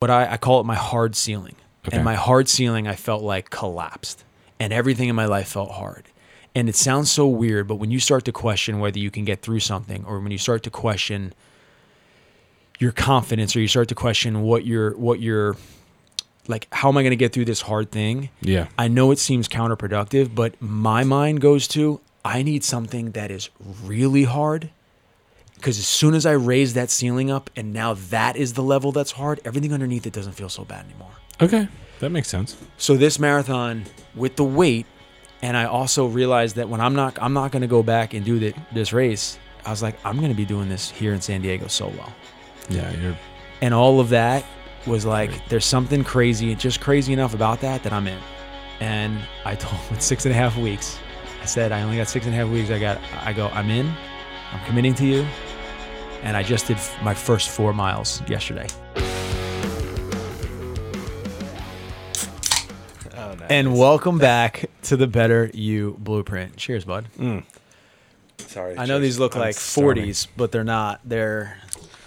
what I, I call it my hard ceiling. Okay. And my hard ceiling, I felt like collapsed, and everything in my life felt hard. And it sounds so weird, but when you start to question whether you can get through something, or when you start to question your confidence, or you start to question what you're, what you're, like, how am I going to get through this hard thing? Yeah. I know it seems counterproductive, but my mind goes to I need something that is really hard. Because as soon as I raise that ceiling up and now that is the level that's hard, everything underneath it doesn't feel so bad anymore. Okay. That makes sense. So this marathon with the weight, and I also realized that when I'm not I'm not gonna go back and do the, this race, I was like, I'm gonna be doing this here in San Diego solo. Yeah. You're. And all of that was like, there's something crazy, just crazy enough about that that I'm in. And I told him it's six and a half weeks. I said, I only got six and a half weeks. I got, I go, I'm in, I'm committing to you. And I just did my first four miles yesterday. Oh, and welcome back to the Better You Blueprint. Cheers, bud. Mm. Sorry. I know these look like 40s, but they're not. They're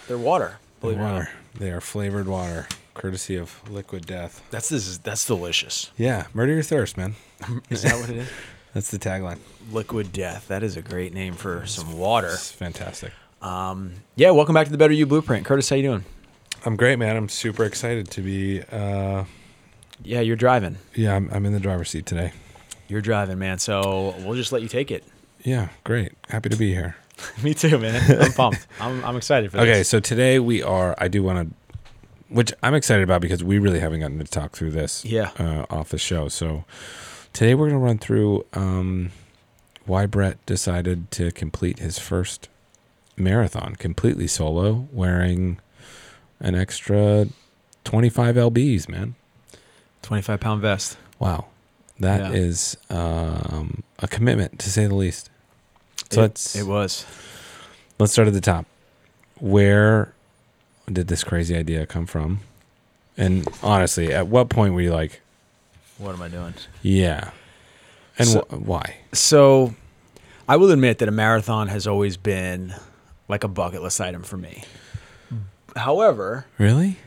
they're water. Believe not. Water. They are flavored water, courtesy of Liquid Death. That's this is that's delicious. Yeah. Murder your thirst, man. Is that what it is? That's the tagline. Liquid Death. That is a great name for some water. It's fantastic. Um, yeah, welcome back to the Better You Blueprint. Curtis, how you doing? I'm great, man. I'm super excited to be. Uh, Yeah, you're driving. yeah, I'm, I'm in the driver's seat today. You're driving, man. So we'll just let you take it. Yeah, great. Happy to be here. Me too, man. I'm pumped. I'm, I'm excited for Okay, so today we are. I do want to, which I'm excited about because we really haven't gotten to talk through this. Yeah. Uh, off the show. So today we're going to run through um, why Brett decided to complete his first marathon completely solo, wearing an extra 25 lbs. Man, 25 pound vest. wow, that Yeah. is um, a commitment to say the least. So it, let's it was. let's start at the top. Where did this crazy idea come from? And honestly, at what point were you like, What am I doing? yeah? And So- wh- why? So I will admit that a marathon has always been like a bucket list item for me. However, Really?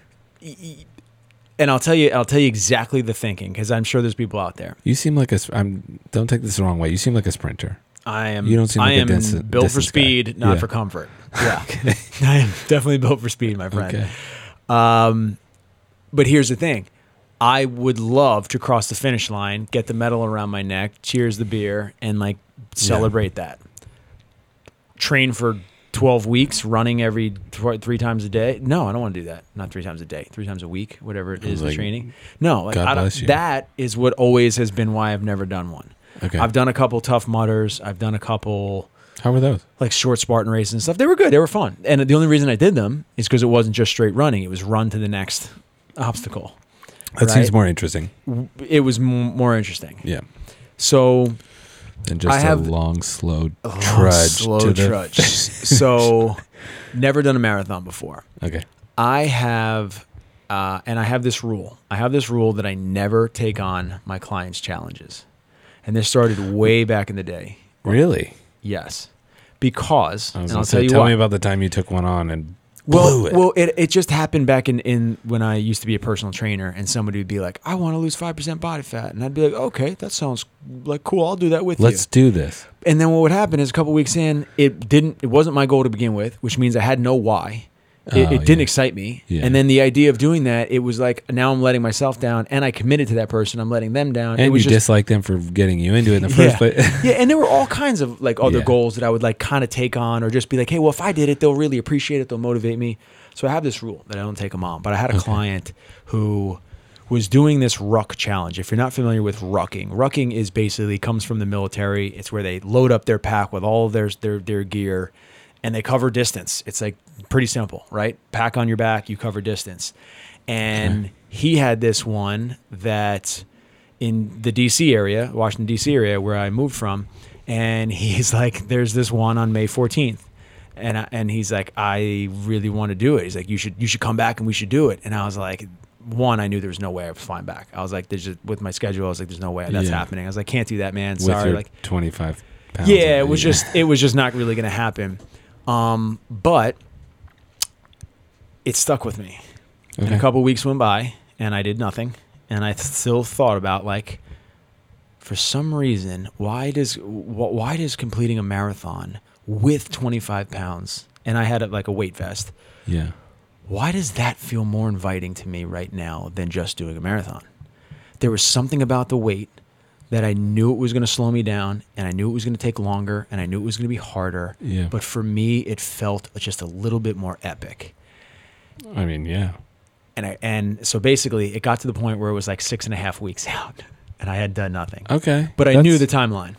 and I'll tell you, I'll tell you exactly the thinking because I'm sure there's people out there. You seem like a. I'm. Don't take this the wrong way. You seem like a sprinter. I am. You don't seem I like a am dis- built for distance guy. speed, not Yeah. for comfort. Yeah, I am definitely built for speed, my friend. Okay. Um, but here's the thing: I would love to cross the finish line, get the medal around my neck, cheers the beer, and like celebrate that. Train for 12 weeks, running every th- three times a day. No, I don't want to do that. Not three times a day, three times a week, whatever it is. the training. No, like God bless you. that is what always has been why I've never done one. Okay. I've done a couple Tough Mudders. I've done a couple How were those? like short Spartan races and stuff. They were good. They were fun. And the only reason I did them is because it wasn't just straight running. It was run to the next obstacle. That seems more interesting. It was m- more interesting. Yeah. So Than just I have- a long, slow a long, trudge slow to the. trudge. so never done a marathon before. Okay. I have, uh, and I have this rule. I have this rule that I never take on my clients' challenges, and this started way back in the day. Really? Yes, because I was and I'll say, tell you tell me about the time you took one on and well, blew it. well, it, it just happened back in, in when I used to be a personal trainer, and somebody would be like, "I want to lose five percent body fat," and I'd be like, "Okay, that sounds like cool. I'll do that with you." Let's do this. And then what would happen is a couple weeks in, it didn't. It wasn't my goal to begin with, which means I had no why. It, Oh, it didn't yeah. excite me. Yeah. And then the idea of doing that, it was like now I'm letting myself down, and I committed to that person. I'm letting them down. it And you just dislike them for getting you into it in the first yeah. place. yeah, and there were all kinds of like other goals that I would like kind of take on, or just be like, hey, well, if I did it, they'll really appreciate it. They'll motivate me. So I have this rule that I don't take them on. But I had a client who was doing this ruck challenge. If you're not familiar with rucking, rucking is basically comes from the military. It's where they load up their pack with all of their their their gear, and they cover distance. It's like pretty simple, right? Pack on your back, you cover distance. And uh-huh. he had this one that in the DC area, Washington DC area where I moved from, and he's like, "There's this one on May 14th." And, I, and he's like, I really want to do it. He's like, you should you should come back and we should do it. And I was like, one, I knew there was no way I was flying back. I was like, there's just with my schedule, I was like, there's no way that's Yeah. happening. I was like, can't do that, man. With Sorry. your Like, 25 pounds. yeah, it was just it was just not really going to happen. Um, but it stuck with me. And a couple weeks went by, and I did nothing. And I still thought about like, for some reason, why does why does completing a marathon with 25 pounds, and I had a, like a weight vest, Yeah. why does that feel more inviting to me right now than just doing a marathon? There was something about the weight that I knew it was going to slow me down, and I knew it was going to take longer, and I knew it was going to be harder. Yeah. But for me, it felt just a little bit more epic. I mean, yeah. and I and so basically it got to the point where it was like six and a half weeks out, and I had done nothing. Okay. But I knew the timeline.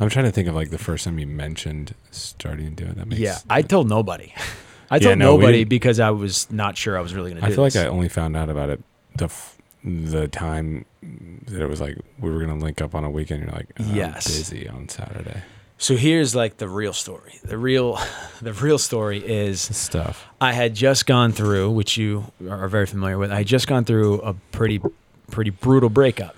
I'm trying to think of like the first time you mentioned starting to do it. That makes. Yeah, I told nobody. I Yeah, told no, nobody because I was not sure I was really going to I feel this. like I only found out about it the f- the time that it was like we were gonna link up on a weekend. You're like, I'm Yes. busy on Saturday. so here's like the real story. The real, the real story is Stuff. I had just gone through, which you are very familiar with. I had just gone through a pretty, pretty brutal breakup.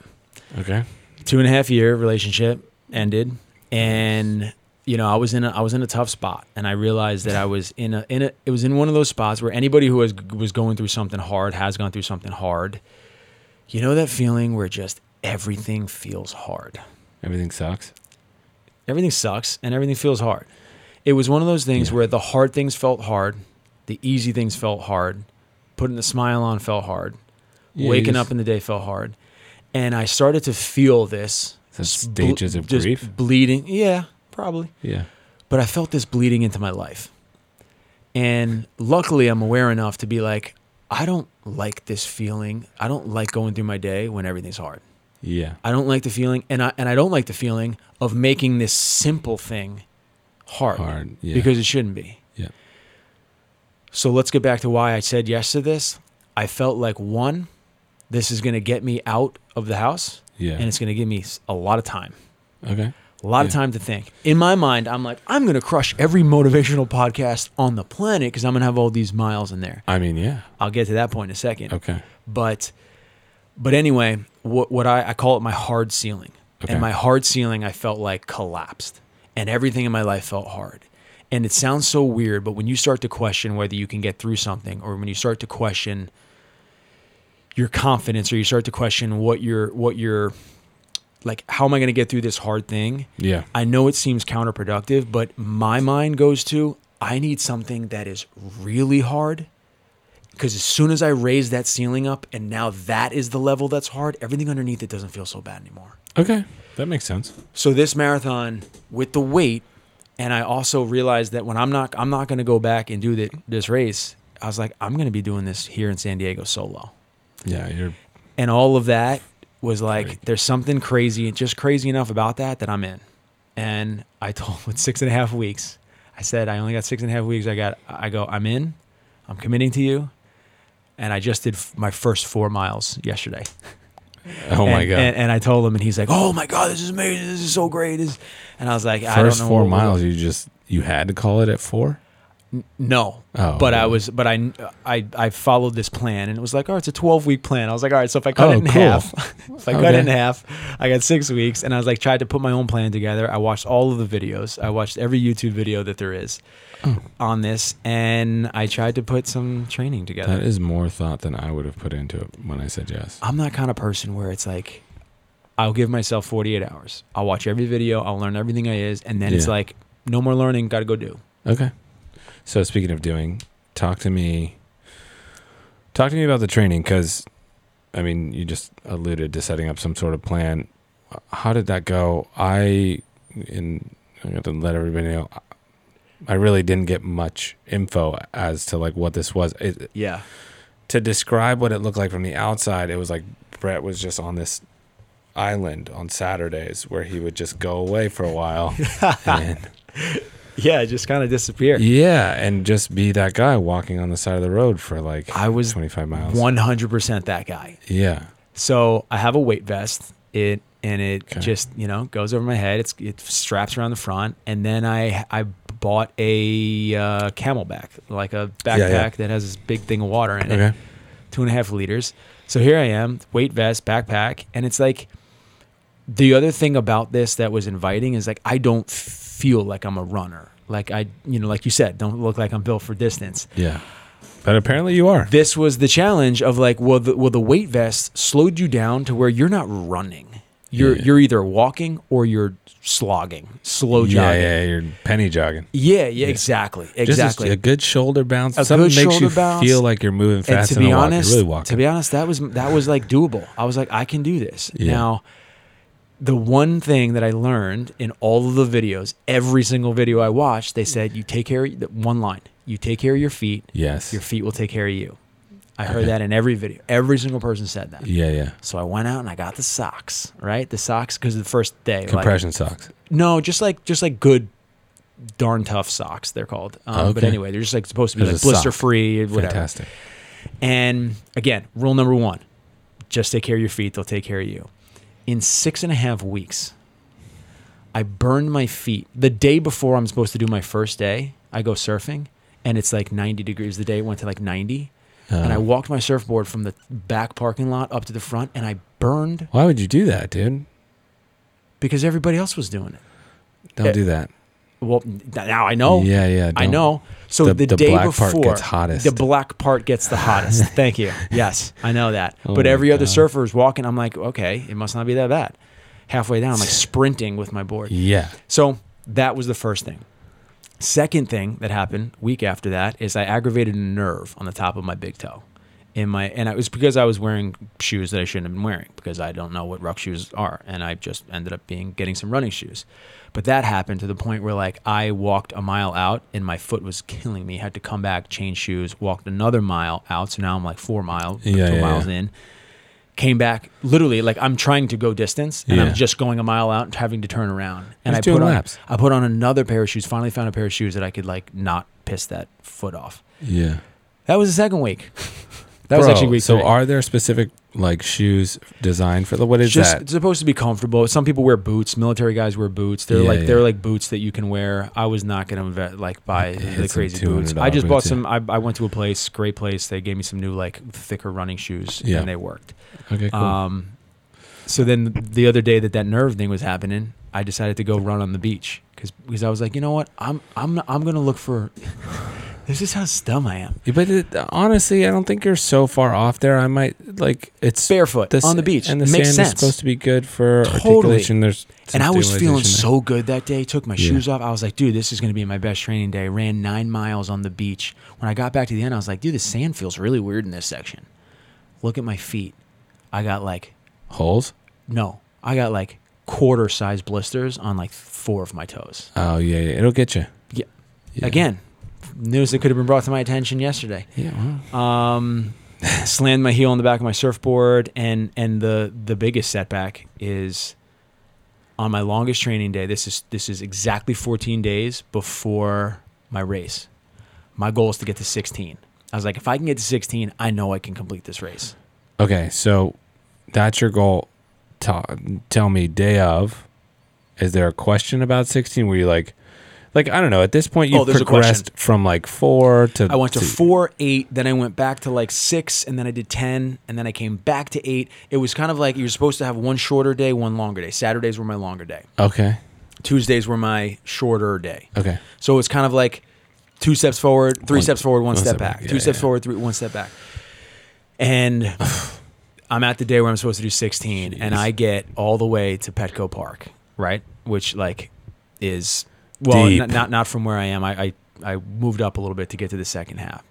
Okay. two and a half year relationship ended and you know i was in a i was in a tough spot and i realized that i was in a in a it was in one of those spots where anybody who was was going through something hard has gone through something hard you know that feeling where just everything feels hard Everything sucks. everything sucks and everything feels hard it was one of those things Yeah. where the hard things felt hard the easy things felt hard putting a smile on felt hard Yeah, waking just- up in the day felt hard and i started to feel this The stages of just grief? bleeding yeah probably Yeah. but i felt this bleeding into my life and luckily i'm aware enough to be like i don't like this feeling i don't like going through my day when everything's hard Yeah. i don't like the feeling and i and i don't like the feeling of making this simple thing hard, Hard. Yeah. because it shouldn't be Yeah. so let's get back to why I said yes to this. I felt like one, this is going to get me out of the house Yeah. and it's going to give me a lot of time. okay. A lot of time to think. In my mind, I'm like, I'm going to crush every motivational podcast on the planet because I'm going to have all these miles in there. I mean, yeah. I'll get to that point in a second. Okay. But, but anyway, what what I I call it my hard ceiling, Okay. and my hard ceiling I felt like collapsed, and everything in my life felt hard. And it sounds so weird, but when you start to question whether you can get through something, or when you start to question your confidence, or you start to question what you're what you're like, how am I going to get through this hard thing? Yeah. I know it seems counterproductive, but my mind goes to I need something that is really hard. Because as soon as I raise that ceiling up and now that is the level that's hard, everything underneath it doesn't feel so bad anymore. Okay. That makes sense. So this marathon with the weight, and I also realized that when I'm not I'm not gonna go back and do the, this race, I was like, I'm gonna be doing this here in San Diego solo. Yeah. You're. And all of that was like, there's something crazy, just crazy enough about that that I'm in. And I told with six and a half weeks, I said, I only got six and a half weeks. I got, I go, I'm in, I'm committing to you. And I just did f- my first four miles yesterday. Oh my god. And, and I told him, and he's like, "Oh my god, this is amazing! This is so great!" This- And I was like, "I don't First know four miles, you just you had to call it at four. No. Oh, but I was, but I, I, I followed this plan, and it was like, oh, it's a twelve week plan. I was like, all right, so if I cut Oh, it in cool. half, if I cut it in half, I got six weeks, and I was like, tried to put my own plan together. I watched all of the videos. I watched every YouTube video that there is Oh. on this, and I tried to put some training together. That is more thought than I would have put into it when I said yes. I'm that kind of person where it's like, I'll give myself 48 hours. I'll watch every video. I'll learn everything I is, and then it's like, no more learning. Got to go do. Okay. So speaking of doing, talk to me. Talk to me about the training because, I mean, you just alluded to setting up some sort of plan. How did that go? I, in I got to let everybody know. I really didn't get much info as to like what this was. It, Yeah. to describe what it looked like from the outside, it was like Brett was just on this island on Saturdays where he would just go away for a while and Yeah. Just kind of disappeared. yeah, and just be that guy walking on the side of the road for like I was 25 miles. 100% that guy. Yeah. So I have a weight vest. It and it Okay. just you know goes over my head. It's it straps around the front, and then I I bought a uh, CamelBak, like a backpack Yeah, yeah. that has this big thing of water in it, two and a half liters. So here I am, weight vest, backpack, and it's like the other thing about this that was inviting is like I don't feel like I'm a runner. Like I, you know, like you said, don't look like I'm built for distance. Yeah. But apparently you are. this was the challenge of like, well, the, well, the weight vest slowed you down to where you're not running. You're Yeah. you're either walking or you're slogging, slow jogging. yeah, yeah, you're penny jogging. Yeah, yeah, exactly, Just a- exactly. a, good shoulder bounce. A Something good makes you bounce. feel like you're moving fast. and to be honest, really walking. to be honest, that was that was like doable. I was like, I can do this. Yeah. Now, the one thing that I learned in all of the videos, every single video I watched, they said you take care. Of, one line: you take care of your feet. yes. Your feet will take care of you. I heard Okay. that in every video. Every single person said that. yeah, yeah. So I went out and I got the socks, right? The socks because the first day, like- Compression socks. no, just like just like good, darn tough socks. They're called. Um, But anyway, they're just like supposed to be There's like a sock. blister free, whatever. Fantastic. And again, rule number one: just take care of your feet; they'll take care of you. In six and a half weeks, I burned my feet. The day before I'm supposed to do my first day, I go surfing, and it's like 90 degrees. The day it went to like 90, and I Uh, walked my surfboard from the back parking lot up to the front, and I burned why would you do that, dude? because everybody else was doing it. Don't Eh, do that. Well, now I know. Yeah, yeah. I know. So The- the, the day black before, part gets hottest. the black part gets the hottest. Thank you. Yes, I know that. Oh but every other surfer is walking. I'm like, okay, it must not be that bad. Halfway down, I'm like sprinting with my board. Yeah. So that was the first thing. Second thing that happened week after that is I aggravated a nerve on the top of my big toe. In my and it was because I was wearing shoes that I shouldn't have been wearing because I don't know what ruck shoes are and I just ended up being getting some running shoes. But that happened to the point where like I walked a mile out and my foot was killing me. Had to come back, change shoes, walked another mile out. So now I'm like four miles, Yeah, two yeah, miles yeah. in. Came back literally like I'm trying to go distance and. I'm just going a mile out and having to turn around. And I put on. I put on another pair of shoes. Finally found a pair of shoes that I could like not piss that foot off. Yeah. That was the second week. That was actually week So three. are there specific like shoes designed for the what is just that? it's supposed to be comfortable. Some people wear boots. Military guys wear boots. They're Yeah, like yeah. they're like boots that you can wear. I was not gonna inve- like buy the crazy boots. I just bought boots, yeah. some. I, I went to a place, great place. They gave me some new like thicker running shoes, Yeah. and they worked. Okay, cool. Um, so then the other day that that nerve thing was happening, I decided to go run on the beach because because I was like, you know what, I'm I'm I'm gonna look for. This is how dumb I am. But it, honestly, I don't think you're so far off there. I might like it's Barefoot the on the beach, and the makes sand sense. is supposed to be good for Totally. articulation. There's and I was feeling stabilization so good that day. Took my Yeah. shoes off. I was like, dude, this is going to be my best training day. Ran nine miles on the beach. When I got back to the end, I was like, dude, the sand feels really weird in this section. Look at my feet. I got like, holes. no, I got like quarter size blisters on like four of my toes. Oh yeah, yeah, it'll get you. Yeah. Yeah. Again, news that could have been brought to my attention yesterday. Yeah. Um, slammed my heel on the back of my surfboard, and and the the biggest setback is on my longest training day. This is this is exactly 14 days before my race. My goal is to get to 16. I was like, if I can get to 16, I know I can complete this race. okay, so that's your goal. Ta tell me, day of, is there a question about 16? Were you like, like I don't know. At this point, you Oh, progressed from like four to. I went to four, eight, then I went back to like six, and then I did 10, and then I came back to eight. It was kind of like you're supposed to have one shorter day, one longer day. Saturdays were my longer day. Okay. Tuesdays were my shorter day. Okay. So it's kind of like two steps forward, three One- steps forward, one, one step step back. back. two Yeah, steps yeah. forward, three, one step back. And I'm at the day where I'm supposed to do 16, and I get all the way to Petco Park, right? Which like is well, Deep. not, not from where I am. I, I I moved up a little bit to get to the second half,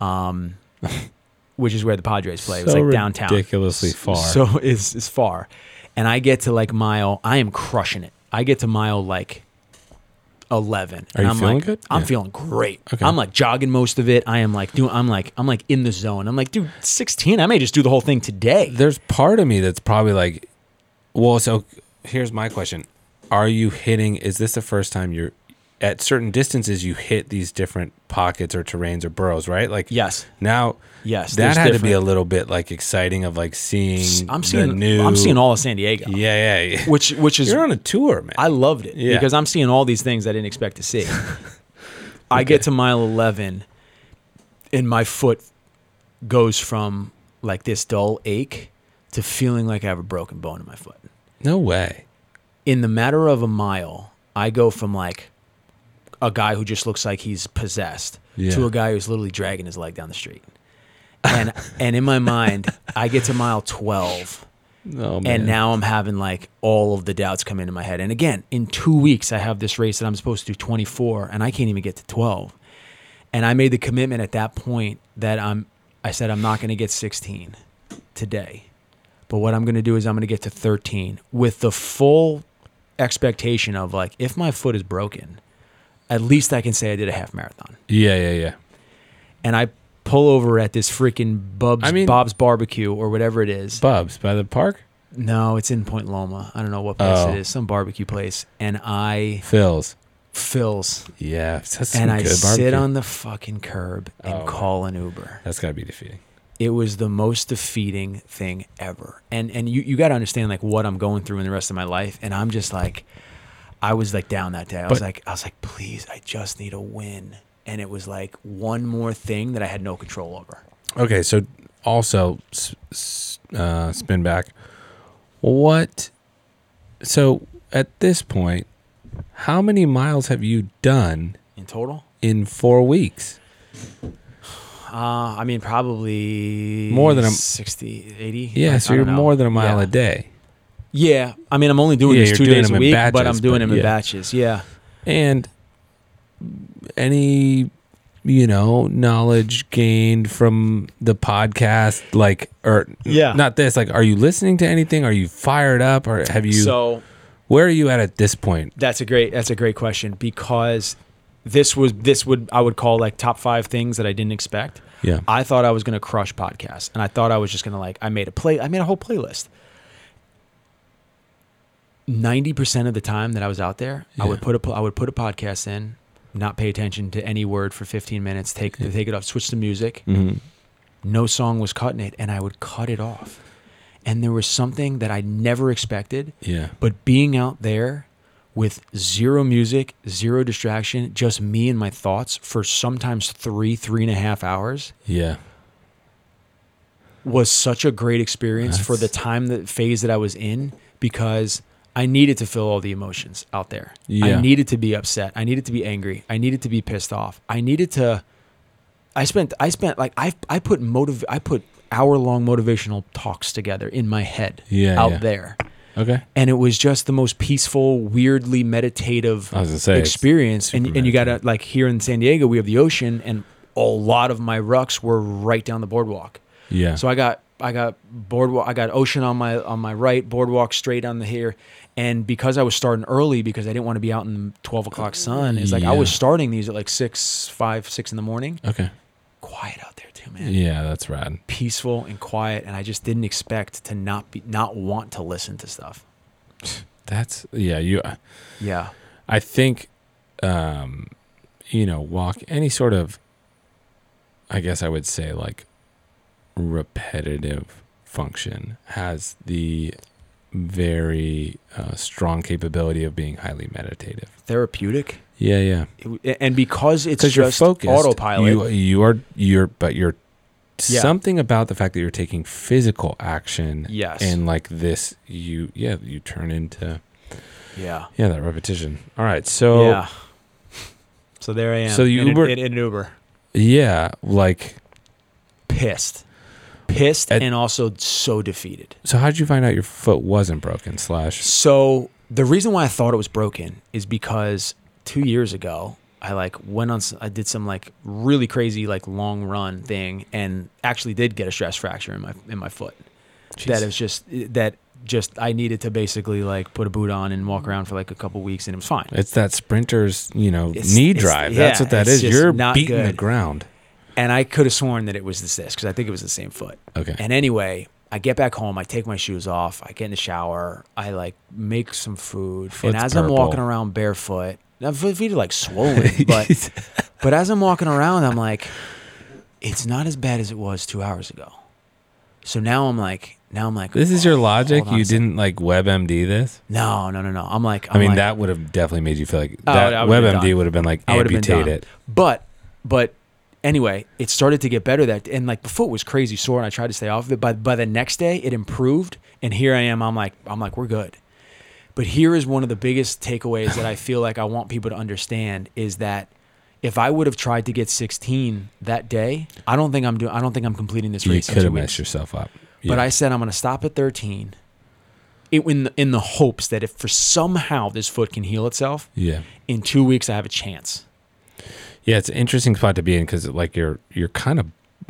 um, which is where the Padres play. It was So like downtown, ridiculously far. So it's it's far, and I get to like mile. I am crushing it. I get to mile like. 11 Are and you I'm feeling like, good? I'm Yeah. feeling great. Okay. I'm like jogging most of it. I am like doing. I'm like I'm like in the zone. I'm like, dude, 16. I may just do the whole thing today. There's part of me that's probably like, well, so here's my question: Are you hitting? Is this the first time you're at certain distances you hit these different pockets or terrains or burrows? Right? Like Yes, now, yes. that had to be a little bit like exciting of like seeing. I'm seeing. new. I'm seeing all of San Diego. Yeah, yeah. yeah. Which which is You're on a tour, man. I loved it Yeah. because I'm seeing all these things I didn't expect to see. I get to mile 11, and my foot goes from like this dull ache to feeling like I have a broken bone in my foot. no way. In the matter of a mile, I go from like a guy who just looks like he's possessed Yeah. to a guy who's literally dragging his leg down the street. And and in my mind, I get to mile 12 Oh, man. and now I'm having like all of the doubts come into my head. And again, in 2 weeks I have this race that I'm supposed to do 24 and I can't even get to 12. And I made the commitment at that point that I'm I said I'm not going to get 16 today. But what I'm going to do is I'm going to get to 13 with the full expectation of like if my foot is broken, at least I can say I did a half marathon. yeah, yeah, yeah. And I pull over at this freaking Bub's I mean- Bob's barbecue or whatever it is. Bubs by the park. No, it's in Point Loma. I don't know what place Oh. it is, some barbecue place. And I Phil's. fills Yeah, and I good sit on the fucking curb and Oh, call an Uber. That's gotta be defeating. It was the most defeating thing ever. And and you, you got to understand like what I'm going through in the rest of my life. And I'm just like, I was like down that day. I was But- like, I was like, please, I just need a win. And it was like one more thing that I had no control over. Okay, so also uh, spin back. What? So at this point, how many miles have you done In total, in four weeks? Uh, I mean, probably More than a- 60, 80. Yeah, I- so you're more than a mile Yeah. a day. Yeah, I mean, I'm only doing Yeah, this two days a week, but I'm doing but them in batches. Yeah, And any, you know, knowledge gained from the podcast, like, or Yeah. not this, like, are you listening to anything? Are you fired up, or have you? so where are you at at this point? that's a great that's a great question because this was this would I would call like top five things that I didn't expect. Yeah. I thought I was gonna crush podcasts, and I thought I was just gonna like I made a play I made a whole playlist. Ninety percent of the time that I was out there, I would put a I would put a podcast in, not pay attention to any word for fifteen minutes, take take it off, switch to music. hmm no song was cutting it and I would cut it off. And there was something that I never expected, Yeah. but being out there with zero music, zero distraction, just me and my thoughts for sometimes three, three and a half hours Yeah. was such a great experience for the time that phase that I was in because I needed to feel all the emotions out there. Yeah. I needed to be upset. I needed to be angry. I needed to be pissed off. I needed to I spent I spent like I I put motiv I put hour long motivational talks together in my head Yeah, out yeah. there. Okay. And it was just the most peaceful, weirdly meditative I was gonna say, experience. And and you gotta like here in San Diego we have the ocean and a lot of my rucks were right down the boardwalk. Yeah. So I got I got boardwalk I got ocean on my on my right, boardwalk straight on the here. And because I was starting early because I didn't want to be out in the twelve o'clock sun, it's like I was starting these at like six, five, six in the morning. okay. Quiet out there man. Yeah, that's rad. Peaceful and quiet. And I just didn't expect to not be not want to listen to stuff. That's yeah. You. Yeah. I think, um, you know, walk any sort of. I guess I would say like repetitive function has the very uh, strong capability of being highly meditative. Therapeutic. Yeah, yeah. It- and because it's because you're just focused autopilot. you you are you're but you're Yeah. something about the fact that you're taking physical action yes. and like this you yeah you turn into yeah. yeah that repetition all right so yeah. So there I am. So you in, Uber- in, an Uber. Yeah, like Pissed. Pissed At- and also so defeated. so how did you find out your foot wasn't broken slash So the reason why I thought it was broken is because two years ago I like went on. I did some like really crazy like long run thing and actually did get a stress fracture in my in my foot. That Jeez. it was just that just I needed to basically like put a boot on and walk around for like a couple weeks and it was fine. it's that sprinter's you know It's- knee drive yeah, that's what that is you're beating the ground And I could have sworn that it was this because I think it was the same foot. okay And anyway, I get back home, I take my shoes off, I get in the shower, I like make some food, Foot's and as I'm walking around barefoot, now my feet are like swollen, but but as I'm walking around, I'm like, it's not as bad as it was two hours ago. So now I'm like, now I'm like, this is your oh, logic you didn't like WebMD this No, no, no, no. I'm like, I'm I mean, like- that would have definitely made you feel like Oh, that been WebMD would have been like would've been amputate it. But but anyway, it started to get better that and like the foot was crazy sore and I tried to stay off of it. But by the next day it improved and here I am, I'm like I'm like, we're good. But here is one of the biggest takeaways that I feel like I want people to understand is that if I would have tried to get 16 that day, I don't think I'm doing. I don't think I'm completing this You race. in could have messed yourself up. But I said I'm going to stop at 13. It, in the, in the hopes that if for somehow this foot can heal itself yeah. in two weeks, I have a chance. Yeah, it's an interesting spot to be in because like you're you're kind of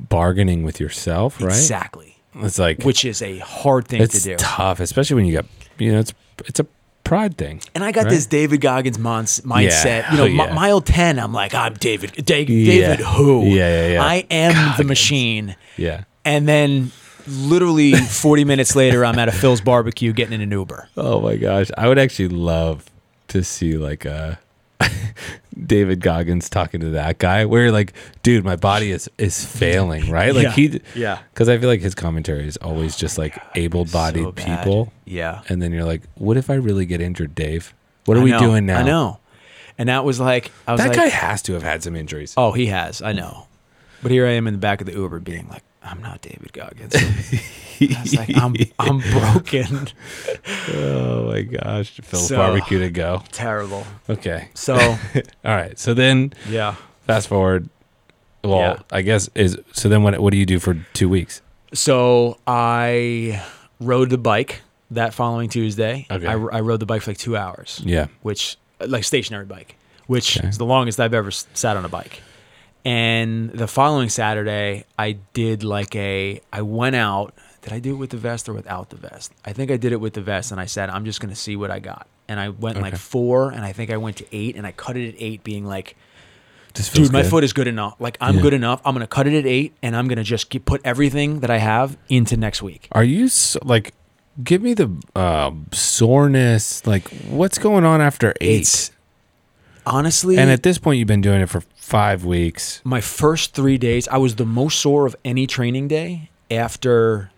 bargaining with yourself, right? Exactly. It's like Which is a hard thing it's to do. tough, especially when you got you know it's it's a pride thing. And I got Right? this David Goggins mindset. You know, Oh, yeah. mile 10, I'm like, I'm David. Da- Yeah. David who? Yeah, yeah, yeah. I am the machine. Yeah. And then literally 40 minutes later, I'm at a Phil's barbecue getting in an Uber. Oh my gosh, I would actually love to see like a David Goggins talking to that guy where you're like, dude, my body is is failing, right? Like Yeah. he Yeah. because I feel like his commentary is always oh just like able-bodied So people, Yeah. and then you're like, what if I really get injured, Dave? What are I we know, doing now? I know. And that was like, I was That like, guy has to have had some injuries. oh, he has. I know. But here I am in the back of the Uber being like, I'm not David Goggins. I was like, I'm, I'm broken. Oh my gosh, Phil's So- barbecue to go. Terrible. Okay, So, all right. So then, yeah. fast forward. Well, Yeah. I guess is so. Then what? What do you do for two weeks? So I rode the bike that following Tuesday. Okay. I, I rode the bike for like two hours, Yeah. which like stationary bike, which Okay. is the longest I've ever sat on a bike. And the following Saturday, I did like a. I went out. Did I do it with the vest or without the vest? I think I did it with the vest, and I said I'm just gonna see what I got. And I went like four, and I think I went to eight, and I cut it at eight, being like, dude, my good. foot is good enough. Like I'm Yeah. good enough. I'm gonna cut it at eight, and I'm gonna just keep, put everything that I have into next week. Are you s like? Give me the uh, soreness. Like, what's going on after eight? It's honestly, and at this point, you've been doing it for five weeks. my first three days, I was the most sore of any training day after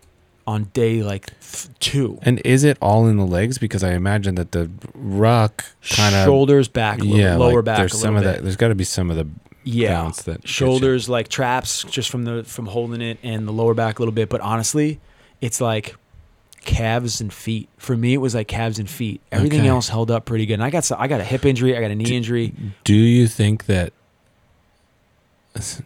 on day like th- two. And is it all in the legs? Because I imagine that the ruck kind of Shoulders back, a little, yeah, lower like, back. There's a some little of bit. that. There's got to be some of the yeah, bounce that gets you. shoulders like traps just from the from holding it, and the lower back a little bit. But honestly, it's like calves and feet. For me, it was like calves and feet. Everything Okay. else held up pretty good. And I got so- I got a hip injury, I got a knee injury. Do you think that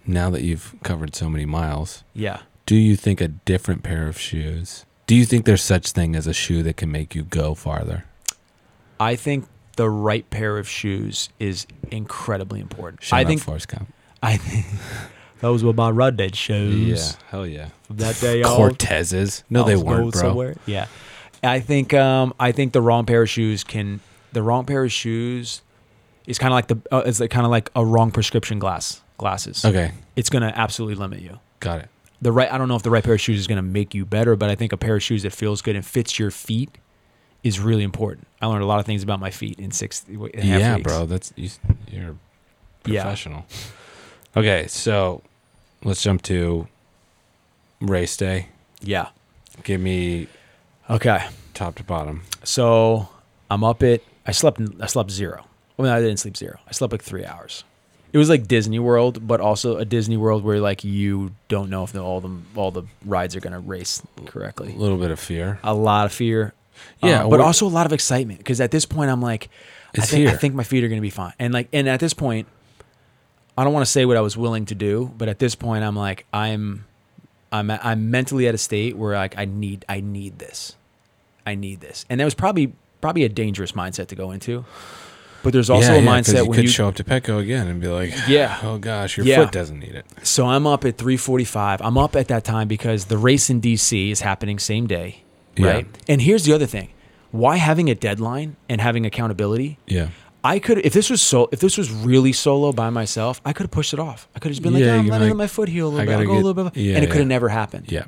now that you've covered so many miles, Yeah. do you think a different pair of shoes? Do you think there's such thing as a shoe that can make you go farther? I think the right pair of shoes is incredibly important. Shout I think Forrest Gump. I think those were my run dead shoes. Yeah, hell yeah. From that day on. Cortezes? No, they weren't, bro. somewhere. Yeah. I think um I think the wrong pair of shoes can the wrong pair of shoes is kind of like the uh, like kind of like a wrong prescription glass glasses. Okay, It's going to absolutely limit you. got it. The right I don't know if the right pair of shoes is going to make you better, but I think a pair of shoes that feels good and fits your feet is really important. I learned a lot of things about my feet in 6 and a half Yeah, weeks. bro. That's you, you're professional. Yeah. Okay, so let's jump to race day. Yeah. Give me Okay. top to bottom. So I'm up at I slept I slept zero. Well, I didn't sleep zero. I slept like three hours. It was like Disney World, but also a Disney World where like you don't know if the, all the all the rides are gonna race correctly. A little bit of fear. A lot of fear, Yeah, uh, but also a lot of excitement because at this point I'm like, I think, I think my feet are gonna be fine. And like, and at this point, I don't want to say what I was willing to do, but at this point I'm like, I'm, I'm, I'm mentally at a state where like I need, I need this, I need this, and that was probably probably a dangerous mindset to go into. But there's also yeah, a yeah, mindset you when could you show up to Petco again and be like, Yeah. oh gosh, your Yeah. foot doesn't need it. So I'm up at 3:45. I'm up at that time because the race in DC is happening same day, right? And here's the other thing: why having a deadline and having accountability? Yeah, I could, if this was so, if this was really solo by myself, I could have pushed it off. I could have just been like, Yeah, "Yeah, I'm letting like, my foot heal a I little bit. I'll go get- a little bit," yeah, and it could yeah. have never happened. yeah.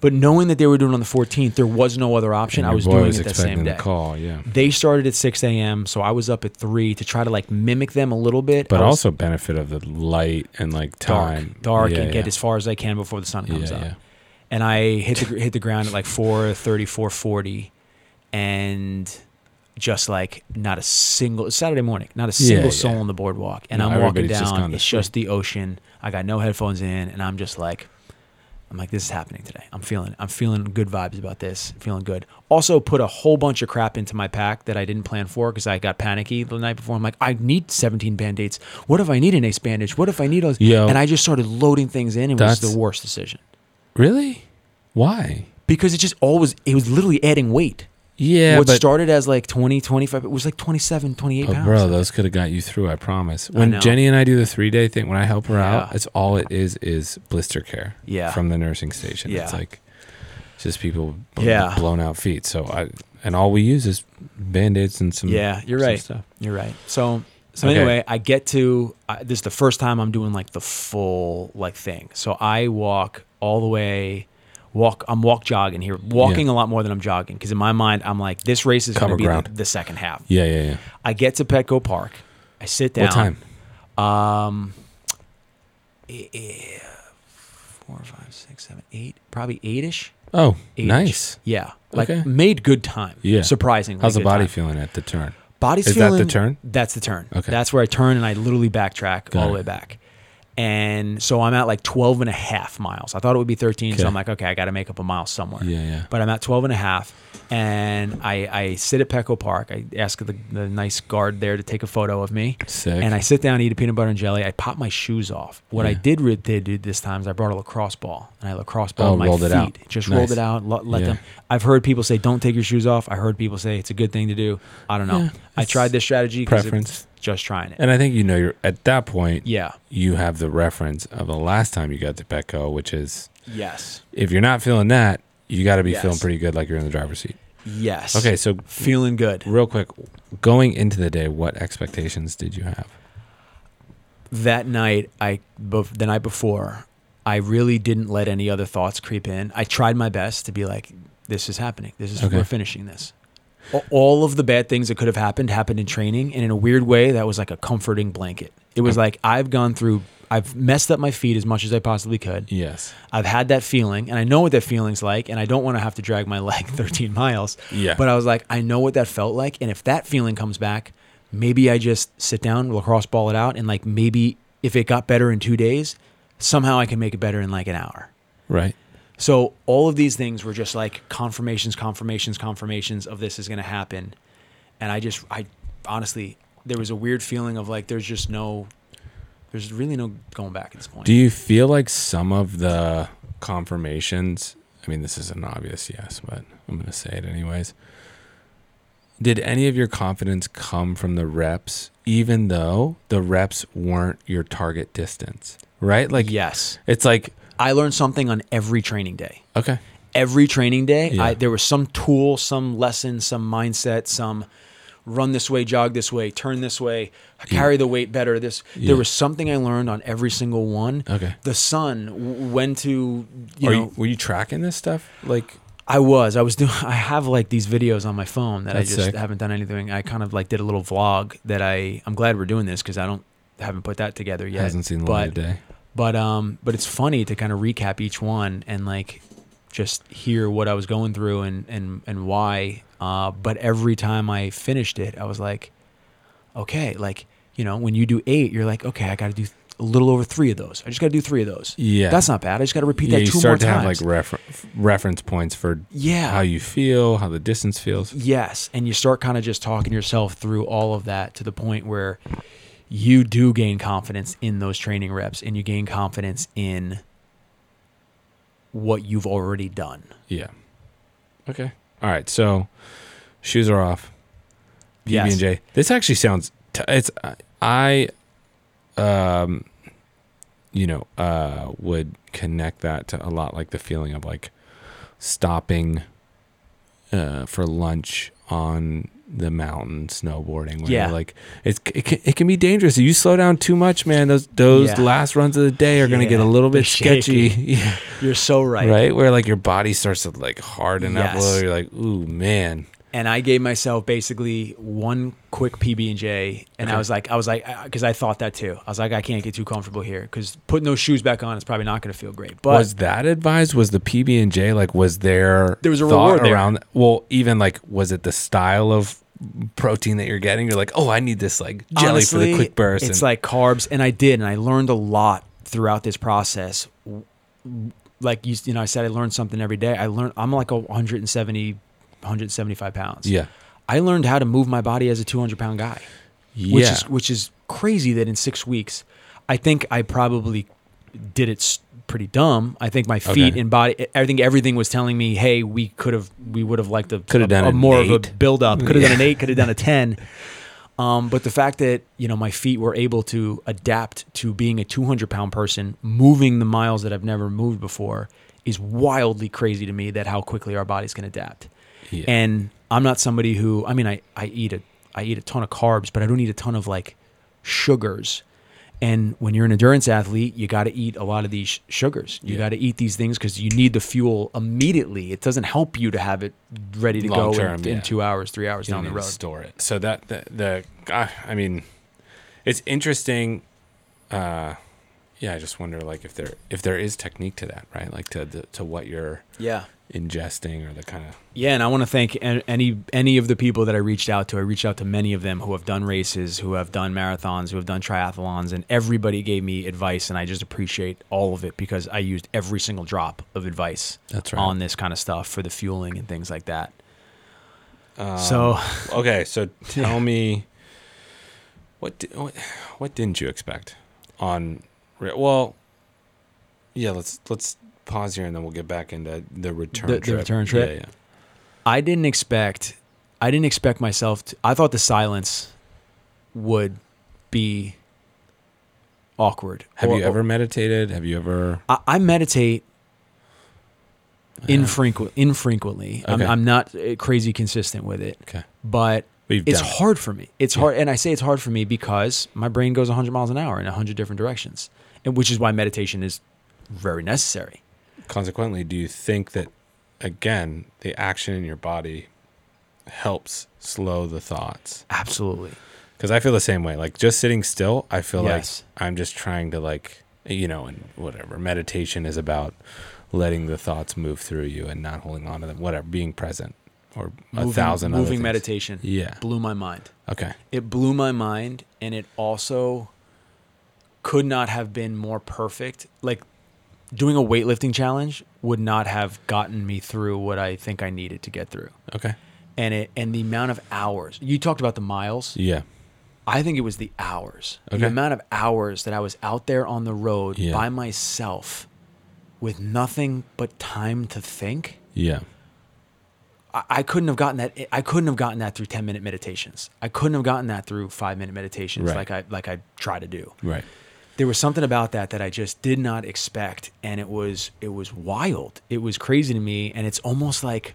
But knowing that they were doing it on the 14th, there was no other option. I was doing was it that same the day. call. Yeah, They started at 6 a.m., so I was up at three to try to like mimic them a little bit. but I also benefit of the light and like time, dark, Yeah, and get as far as I can before the sun comes yeah, up. yeah. and I hit the hit the ground at like 4:30, 4:40, and just like not a single Saturday morning, not a single yeah. soul on the boardwalk, and No, I'm walking everybody's just down. it's just the ocean. I got no headphones in, and I'm just like, I'm like, this is happening today. I'm feeling, I'm feeling good vibes about this. Feeling good. Also, put a whole bunch of crap into my pack that I didn't plan for because I got panicky the night before. I'm like, I need 17 band aids. What if I need an ace bandage? What if I need those? Yo. and I just started loading things in. and It was the worst decision Really? Why? because it just always, it was literally adding weight. Yeah, what but started as like 20, 25, it was like 27, 28 oh, pounds. bro, those could have got you through. I promise. When know. Jenny and I do the three day thing, when I help her out, it's all it is is blister care. Yeah. from the nursing station. It's like just people Yeah. blown out feet. So I and all we use is band aids and some Yeah, you're some right. stuff. You're right. So so Okay. anyway, I get to I, this is the first time I'm doing like the full like thing. So I walk all the way walk I'm walk jogging here. Walking a lot more than I'm jogging because in my mind I'm like this race is going to be the, the second half. Yeah, yeah, yeah. I get to Petco Park. I sit down. What time? Um four, five, six, seven, eight, probably eight-ish. Oh, Eight-ish. nice. Yeah. Like Okay. made good time. Yeah. Surprisingly. How's the body time. feeling at the turn? Body's Is that the turn? That's the turn. Okay. That's where I turn and I literally backtrack Got all the way back. And so I'm at like 12 and a half miles. I thought it would be 13. Okay. So I'm like, okay, I got to make up a mile somewhere. Yeah, yeah. But I'm at 12 and a half. And I, I sit at Petco Park. I ask the, the nice guard there to take a photo of me. Sick. And I sit down, eat a peanut butter and jelly. I pop my shoes off. What I did re- did do this time is I brought a lacrosse ball and I lacrosse ball Oh, my rolled feet. it out. Just Nice. rolled it out. Let, let Yeah. them. I've heard people say don't take your shoes off. I heard people say it's a good thing to do. I don't know. Yeah, I tried this strategy. preference. just trying it. and I think you know you're at that point. Yeah. You have the reference of the last time you got to Petco, which is Yes. if you're not feeling that, you got to be Yes. feeling pretty good, like you're in the driver's seat. Yes. Okay, so Feeling good. real quick, going into the day, what expectations did you have? That night, I the night before, I really didn't let any other thoughts creep in. I tried my best to be like, "This is happening. This is Okay. we're finishing this." All of the bad things that could have happened happened in training, and in a weird way, that was like a comforting blanket. It was like I've gone through, I've messed up my feet as much as I possibly could. Yes. I've had that feeling, and I know what that feeling's like, and I don't want to have to drag my leg 13 miles. Yeah. But I was like, I know what that felt like, and if that feeling comes back, maybe I just sit down, lacrosse ball it out, and like maybe if it got better in two days, somehow I can make it better in like an hour. Right. So all of these things were just like confirmations, confirmations, confirmations of this is going to happen, and I just, I honestly, there was a weird feeling of like there's just no, there's really no going back at this point. Do you feel like some of the confirmations? I mean, this is an obvious yes, but I'm going to say it anyways. Did any of your confidence come from the reps, even though the reps weren't your target distance? Right? Like, yes, it's like, I learned something on every training day. okay, every training day Yeah. I, there was some tool some lesson some mindset some run this way jog this way turn this way carry the weight better this Yeah. there was something i learned on every single one okay. the sun when to you Are know you, were you tracking this stuff? Like, i was i was doing i have like these videos on my phone that That's i just sick. haven't done anything i kind of like did a little vlog that i i'm glad we're doing this because i don't haven't put that together yet hasn't seen the but light of day. but um but it's funny to kind of recap each one and like just hear what I was going through and and and why. Uh but every time I finished it I was like okay like you know when you do 8 you're like okay I got to do a little over 3 of those. I just got to do 3 of those. Yeah. that's not bad. I just got to repeat yeah, that you two start more to times have like refer- reference points for yeah. how you feel, how the distance feels. Yes, and you start kind of just talking yourself through all of that to the point where you do gain confidence in those training reps and you gain confidence in what you've already done. Yeah. Okay. All right. So shoes are off. PB Yes. and J. This actually sounds. T- it's I, um, you know, uh, would connect that to a lot like the feeling of like stopping, uh, for lunch on the mountain snowboarding. Where Yeah. like it's it can, it can be dangerous. If you slow down too much, man, those those Yeah. last runs of the day are gonna get a little bit sketchy. yeah You're so right. right? Where like your body starts to like harden up a little. You're like, ooh, man. And I gave myself basically one quick PB and J, and I was like, I was like, because I thought that too. I was like, I can't get too comfortable here because putting those shoes back on is probably not going to feel great. But was that advised? Was the PB and J like? Was there There was a thought reward there. around? Well, even like, was it the style of protein that you're getting? You're like, oh, I need this like jelly for the quick burst. It's and- like carbs, and I did, and I learned a lot throughout this process. Like you, you know, I said I learned something every day. I learned I'm like a 170, 175 pounds. Yeah. I learned how to move my body as a 200 pound guy, Yeah. which is which is crazy that in six weeks, I think I probably did it pretty dumb. I think my feet Okay. and body, I think everything was telling me, hey, we could have, we would have liked a, Could have done a an more of a eight. build up. Could have Yeah. done an eight. Could have done a ten. Um, but the fact that you know my feet were able to adapt to being a 200 pound person, moving the miles that I've never moved before, is wildly crazy to me. That how quickly our bodies can adapt. Yeah. And I'm not somebody who I mean I, I eat a I eat a ton of carbs, but I don't eat a ton of like sugars. And when you're an endurance athlete, you got to eat a lot of these sugars. You Yeah. got to eat these things because you need the fuel immediately. It doesn't help you to have it ready to Long go term, in, in two hours, three hours you down the road. store it. So that the, the uh, I mean, it's interesting. Uh, yeah, I just wonder like if there if there is technique to that, right? Like to the, to what you're Yeah. Ingesting or the kind of Yeah, and I want to thank any any of the people that I reached out to. I reached out to many of them who have done races, who have done marathons, who have done triathlons, and everybody gave me advice, and I just appreciate all of it because I used every single drop of advice That's right. on this kind of stuff for the fueling and things like that. Um, so okay. So tell me what, di- what what didn't you expect on? Well, yeah. Let's let's pause here and then we'll get back into the return The- the return trip? Yeah, yeah. I didn't expect I didn't expect myself to I thought the silence would be awkward. Have Or- you or- ever meditated? Have you ever? I, I meditate Yeah. infrequent, infrequently. I'm, I'm not uh, crazy consistent with it, Okay. but it's done hard for me. It's Yeah. hard, and I say it's hard for me because my brain goes 100 miles an hour in 100 different directions, and which is why meditation is very necessary. Consequently, do you think that again the action in your body helps slow the thoughts? Absolutely. Because I feel the same way. Like just sitting still, I feel Yes. like I'm just trying to like you know, and whatever. Meditation is about letting the thoughts move through you and not holding on to them. Whatever, being present or a thousand moving meditation Yeah. blew my mind. Okay. It blew my mind, and it also could not have been more perfect. Like doing a weightlifting challenge would not have gotten me through what I think I needed to get through. Okay. and it and the amount of hours you talked about the miles Yeah. i think it was the hours Okay. the amount of hours that i was out there on the road Yeah. by myself with nothing but time to think Yeah. I, I couldn't have gotten that i couldn't have gotten that through 10 minute meditations i couldn't have gotten that through five minute meditations Right. like i like i try to do Right. There was something about that that I just did not expect, and it was it was wild. It was crazy to me, and it's almost like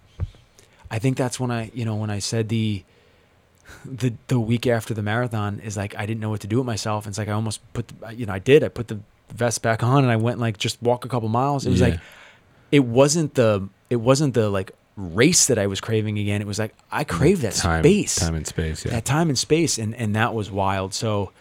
I think that's when I you know when I said the the the week after the marathon is like I didn't know what to do with myself. And It's like I almost put the, you know I did I put the vest back on and I went like just walk a couple miles. It was Yeah. like it wasn't the it wasn't the like race that I was craving again. It was like I crave that time, space Time and space. Yeah. that time and space and and that was wild so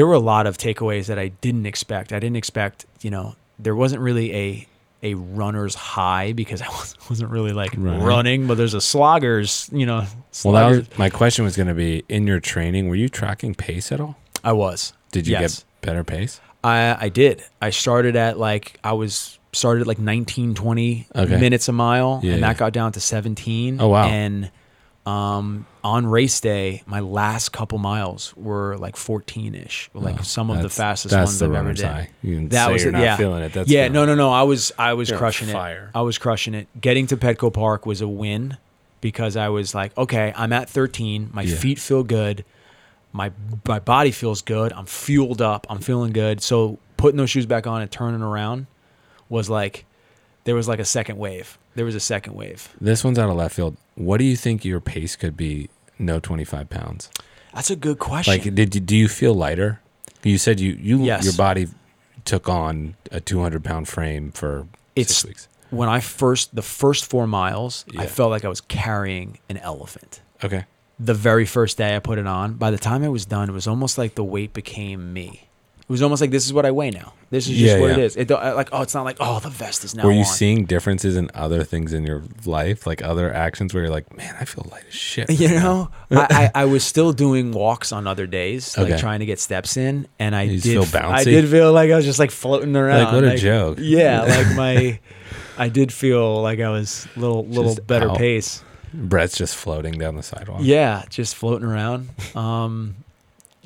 there were a lot of takeaways that i didn't expect i didn't expect you know there wasn't really a a runner's high because i wasn't, really like Right. running but there's a slogger's you know well, that was, my question was going to be in your training, were you tracking pace at all? i was Did you Yes. get better pace? i i did i started at like i was started at like 19 20 Okay. minutes a mile Yeah, and yeah. that got down to 17 Oh, wow. and um on race day my last couple miles were like 14ish like Oh, some of the fastest ones i've ever runner's did high. You can That was it, yeah. feeling it. That's yeah, no, no, no. I was, I was crushing it. I was crushing it. Getting to Petco Park was a win because I was like, okay, I'm at 13. My Yeah. feet feel good. My my body feels good. I'm fueled up. I'm feeling good. So putting those shoes back on and turning around was like, there was like a second wave. There was a second wave. This one's out of left field. What do you think your pace could be? No, twenty five pounds. That's a good question. Like, did you do you feel lighter? You said you you Yes. your body took on a two hundred pound frame for It's- six weeks. when I first, the first four miles, I felt like I was carrying an elephant. Okay. the very first day I put it on, by the time I was done, it was almost like the weight became me. Was almost like this is what I weigh now. This is just Yeah, what it yeah. is. It don't, like oh, it's not like oh the vest is now. Were you on. seeing differences in other things in your life, like other actions where you're like, man, I feel light as shit. right You now." know, I, I, I was still doing walks on other days, like Okay. trying to get steps in, and I You did. I did feel like I was just like floating around. Like what a joke. Yeah, like my, I did feel like I was a little little Just better out. pace. Brett's just floating down the sidewalk. Yeah, just floating around. Um,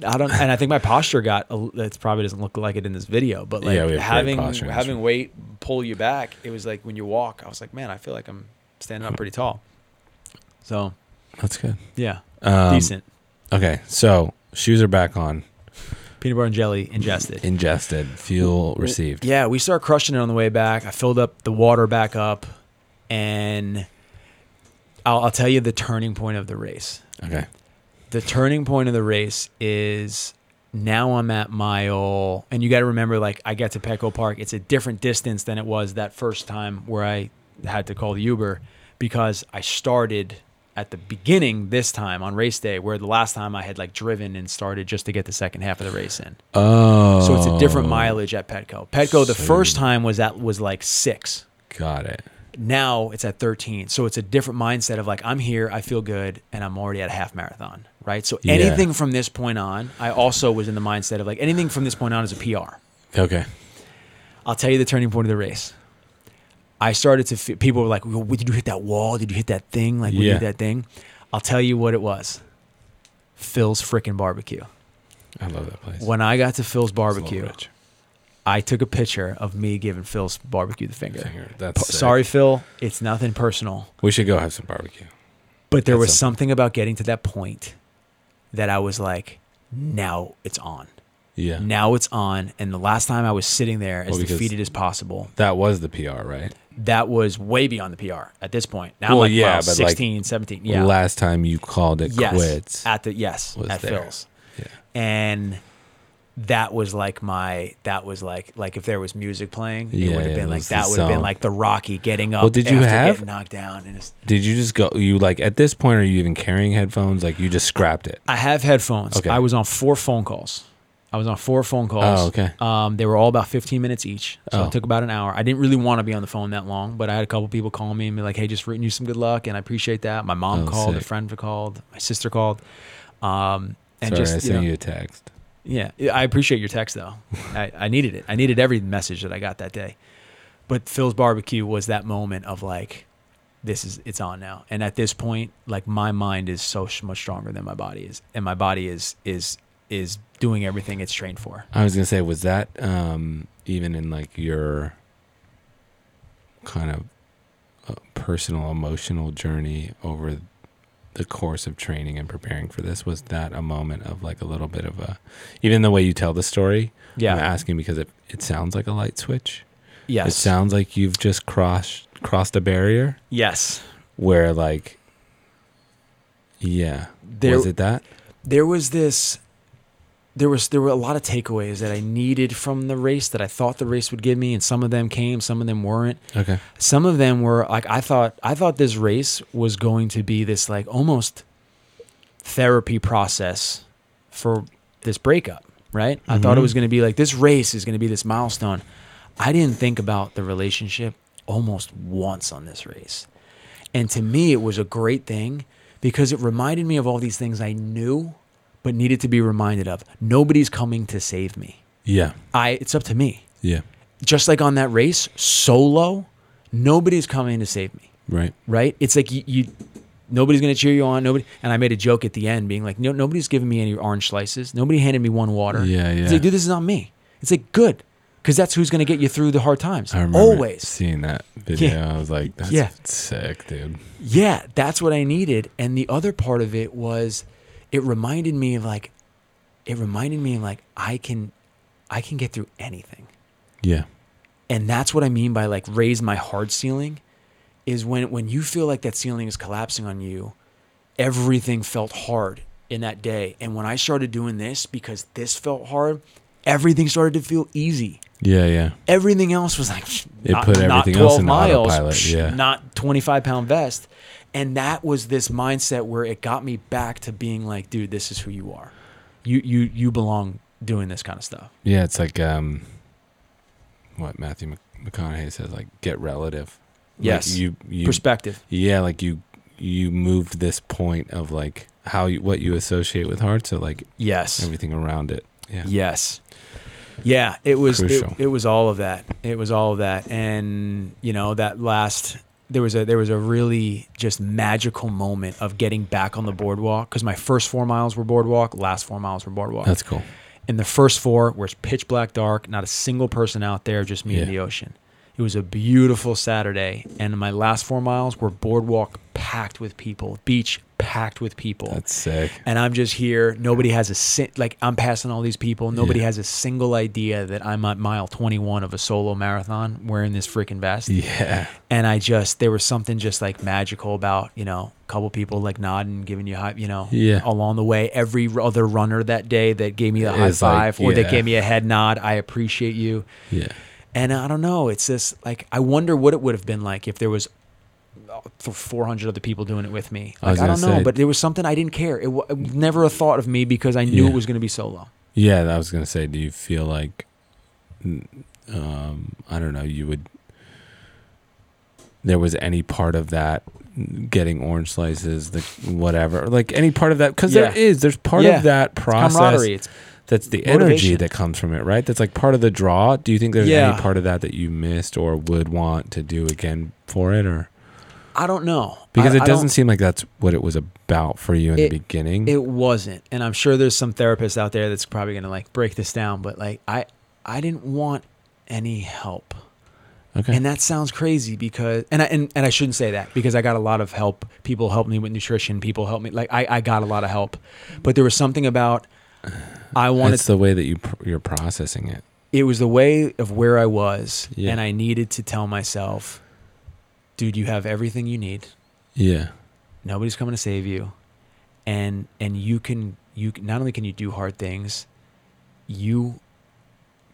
I don't, and I think my posture got. It probably doesn't look like it in this video, but like Yeah, we have great having posture in this having weight pull you back, it was like when you walk, I was like, man, I feel like I'm standing up pretty tall. So That's good. yeah, Um, decent. Okay, so shoes are back on. Peanut butter and jelly ingested. Ingested, fuel received. Yeah, we start crushing it on the way back. I filled up the water back up, and I'll, I'll tell you the turning point of the race. Okay. The turning point of the race is now I'm at mile, and you got to remember, like I get to Petco Park, it's a different distance than it was that first time where I had to call the Uber because I started at the beginning this time on race day, where the last time I had like driven and started just to get the second half of the race in. Oh. So it's a different oh. mileage at Petco. Petco, the So first time was that was like six. Got it. Now it's at 13. So it's a different mindset of like, I'm here, I feel good, and I'm already at a half marathon, right? So Yeah. anything from this point on, I also was in the mindset of like, anything from this point on is a PR. Okay. I'll tell you the turning point of the race. I started to feel, people were like, well, did you hit that wall? Did you hit that thing? Like, you Yeah. hit that thing? I'll tell you what it was Phil's freaking barbecue. I love that place. When I got to Phil's barbecue. I took a picture of me giving Phil's barbecue the finger. Finger. P- That's sick. Sorry, Phil. It's nothing personal. We should go have some barbecue. But there That's was something about getting to that point that I was like, now it's on. Yeah. Now it's on. And the last time I was sitting there as Well, because- defeated as possible, That was the PR, right? that was way beyond the PR at this point. Now Well, I'm like, yeah, wow, but, like, 16, 17. Yeah. Last time you called it yes. quits. At the, yes, was at there. Phil's. Yeah. And that was like my, that was like, like if there was music playing, it Yeah, would have yeah, been like, that would have been like the Rocky getting up. Well, did you after have- knocked down? And it's, Did you just go? You like at this point? Are you even carrying headphones? Like you just scrapped it? I have headphones. Okay. I was on four phone calls. I was on four phone calls. Oh, okay. Um, they were all about 15 minutes each, so Oh. it took about an hour. I didn't really want to be on the phone that long, but I had a couple people call me and be like, "Hey, just written you some good luck," and I appreciate that. My mom Oh, called, a friend called, my sister called, um, and Sorry, just I you sent know, you a text. Yeah, I appreciate your text though. I, I needed it. I needed every message that I got that day. But Phil's barbecue was that moment of like, this is it's on now. And at this point, like my mind is so much stronger than my body is, and my body is is is doing everything it's trained for. I was gonna say, was that um, even in like your kind of uh, personal emotional journey over the course of training and preparing for this? Was that a moment of like a little bit of a, even the way you tell the story? Yeah. I'm asking because it it sounds like a light switch. Yes. It sounds like you've just crossed crossed a barrier yes. where like, yeah, There was it that? there was this there was there were a lot of takeaways that I needed from the race that I thought the race would give me and some of them came some of them weren't Okay. some of them were like I thought I thought this race was going to be this like almost therapy process for this breakup, right? I thought it Mhm. was going to be like this race is going to be this milestone. I didn't think about the relationship almost once on this race. And to me it was a great thing because it reminded me of all these things I knew but needed to be reminded of. Nobody's coming to save me. Yeah. I it's up to me Yeah. just like on that race, solo, nobody's coming to save me, Right. right? It's like you, you nobody's going to cheer you on. Nobody. And I made a joke at the end, being like, no, nobody's giving me any orange slices. Nobody handed me one water. Yeah. Yeah. It's like, dude, this is not me. It's like good, because that's who's going to get you through the hard times. I remember Always. seeing that video. I was like, that's Yeah. sick, dude. Yeah, that's what I needed. And the other part of it was, it reminded me of like, it reminded me of like I can, I can get through anything. Yeah. and that's what I mean by like raise my hard ceiling is when when you feel like that ceiling is collapsing on you everything felt hard in that day and when I started doing this because this felt hard everything started to feel easy Yeah. Yeah. everything else was like It not, put not everything else 12 in miles autopilot, yeah. not 25 pound vest and that was this mindset where it got me back to being like dude this is who you are you you you belong doing this kind of stuff. Yeah, it's like um, what Matthew McConaughey says, like get relative. Like, Yes. you you Perspective. yeah, like you you moved this point of like how you what you associate with heart, so like Yes. everything around it. Yeah, Yes. Yeah, it was it, it was all of that. It was all of that. And you know, that last there was a there was a really just magical moment of getting back on the boardwalk cuz my first 4 miles were boardwalk, last 4 miles were boardwalk. that's cool. In the first 4 where it's pitch black dark, not a single person out there, just me and Yeah. the ocean. It was a beautiful Saturday, and my last 4 miles were boardwalk packed with people, beach packed with people That's sick. and I'm just here. Nobody has a si- like I'm passing all these people. Nobody Yeah. has a single idea that I'm at mile 21 of a solo marathon wearing this freaking vest. Yeah, And I just there was something just like magical about you know a couple people like nodding, giving you high you know Yeah. along the way. Every other runner that day that gave me a high It's like, five or that gave me a head nod, I appreciate you. yeah, And I don't know. It's just like I wonder what it would have been like if there was uh, th- 400 other people doing it with me. I Like I, gonna don't know, say- but there was something I didn't care. It, w- it was never a thought of me because I knew Yeah. it was going to be solo. yeah. I was gonna say, do you feel like, um, I don't know, you would. There was any part of that getting orange slices, the whatever, like any part of that, because Yeah. there is, there's part Yeah. of that process. Camaraderie. It's that's the energy that comes from it, right? That's like part of the draw. Do you think there's Yeah. any part of that that you missed or would want to do again for it, or I don't know because I- it doesn't seem like that's what it was about for you in It- the beginning? It wasn't, and I'm sure there's some therapist out there that's probably going to like break this down. But like I, I didn't want any help. okay, And that sounds crazy because, and I, and, and I shouldn't say that because I got a lot of help. People helped me with nutrition. People helped me. Like I, I got a lot of help, but there was something about I wanted. it's the way that you pr- you're processing it. it was the way of where I was, Yeah. and I needed to tell myself, dude, you have everything you need. Yeah, Nobody's coming to save you, and and you can you can, not only can you do hard things, you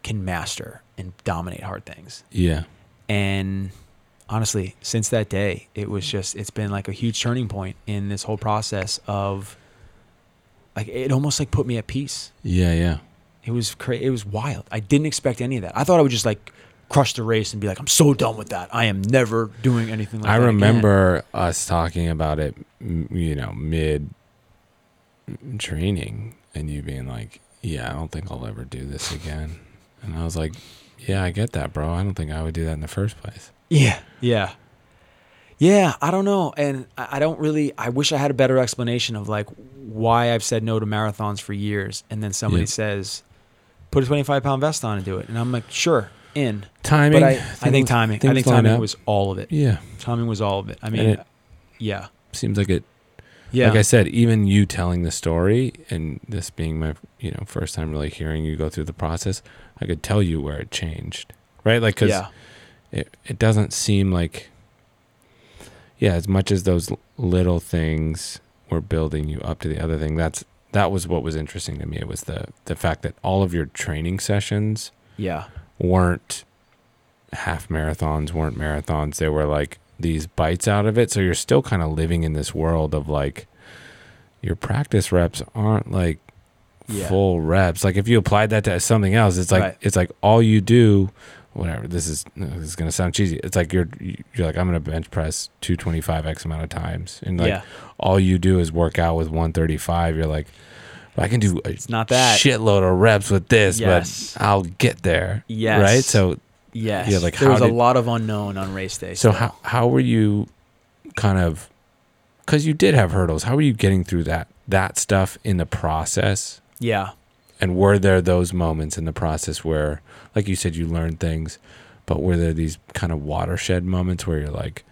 can master and dominate hard things. yeah, And honestly, since that day, it was just it's been like a huge turning point in this whole process of like it almost like put me at peace. yeah, yeah. It was crazy. it was wild. I didn't expect any of that. I thought I would just like crush the race and be like, I'm so done with that. I am never doing anything like I that. again." I remember us talking about it, you know, mid training, and you being like, "Yeah, I don't think I'll ever do this again." And I was like, "Yeah, I get that, bro. I don't think I would do that in the first place." Yeah, yeah, yeah. I don't know, and I don't really. I wish I had a better explanation of like why I've said no to marathons for years, and then somebody Yeah. says, "Put a twenty-five pound vest on and do it," and I'm like, "Sure, in." Timing, But I, I think timing. I think timing up. was all of it. Yeah, Timing was all of it. I mean, it- yeah, seems like it. yeah, Like I said, even you telling the story and this being my, you know, first time really hearing you go through the process, I could tell you where it changed, right? Like, cause yeah, it, it doesn't seem like yeah as much as those little things were building you up to the other thing that's that was what was interesting to me it was the the fact that all of your training sessions yeah, weren't half marathons weren't marathons they were like these bites out of it so you're still kind of living in this world of like your practice reps aren't like Yeah. full reps like if you applied that to something else it's like Right. it's like all you do whatever this is this is gonna sound cheesy it's like you're you're like i'm gonna bench press 225 x amount of times and like yeah. all you do is work out with 135 you're like i can do a It's not that. shitload of reps with this Yes. but i'll get there Yes. right so Yes. Yeah, like, there was a lot of unknown on race day. so still. how how were you kind of because you did have hurdles how were you getting through that that stuff in the process Yeah. and were there those moments in the process where like you said you learned things but were there these kind of watershed moments where you're like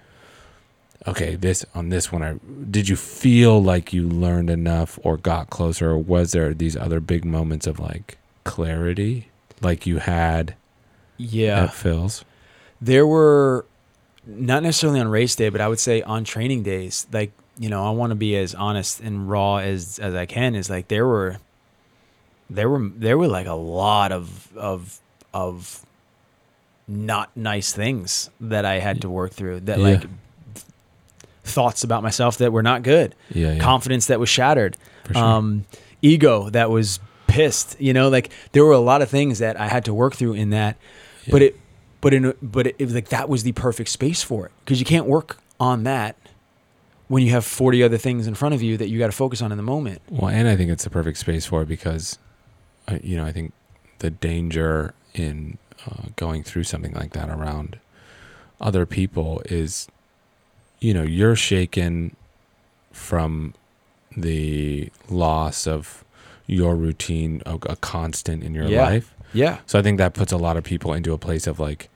okay this on this one i did you feel like you learned enough or got closer or was there these other big moments of like clarity like you had Yeah. at phil's there were not necessarily on race day, but I would say on training days, like, you know, I want to be as honest and raw as as I can is like there were there were there were like a lot of of of not nice things that I had to work through that Yeah. like thoughts about myself that were not good, yeah, yeah confidence that was shattered, sure. um, ego that was pissed. You know, like there were a lot of things that I had to work through in that, but it, but in, but it, it was like that was the perfect space for it because you can't work on that when you have forty other things in front of you that you got to focus on in the moment. Well, and I think it's the perfect space for it because, uh, you know, I think the danger in uh, going through something like that around other people is, you know, you're shaken from the loss of your routine, a, a constant in your Yeah. life. Yeah, So I think that puts a lot of people into a place of like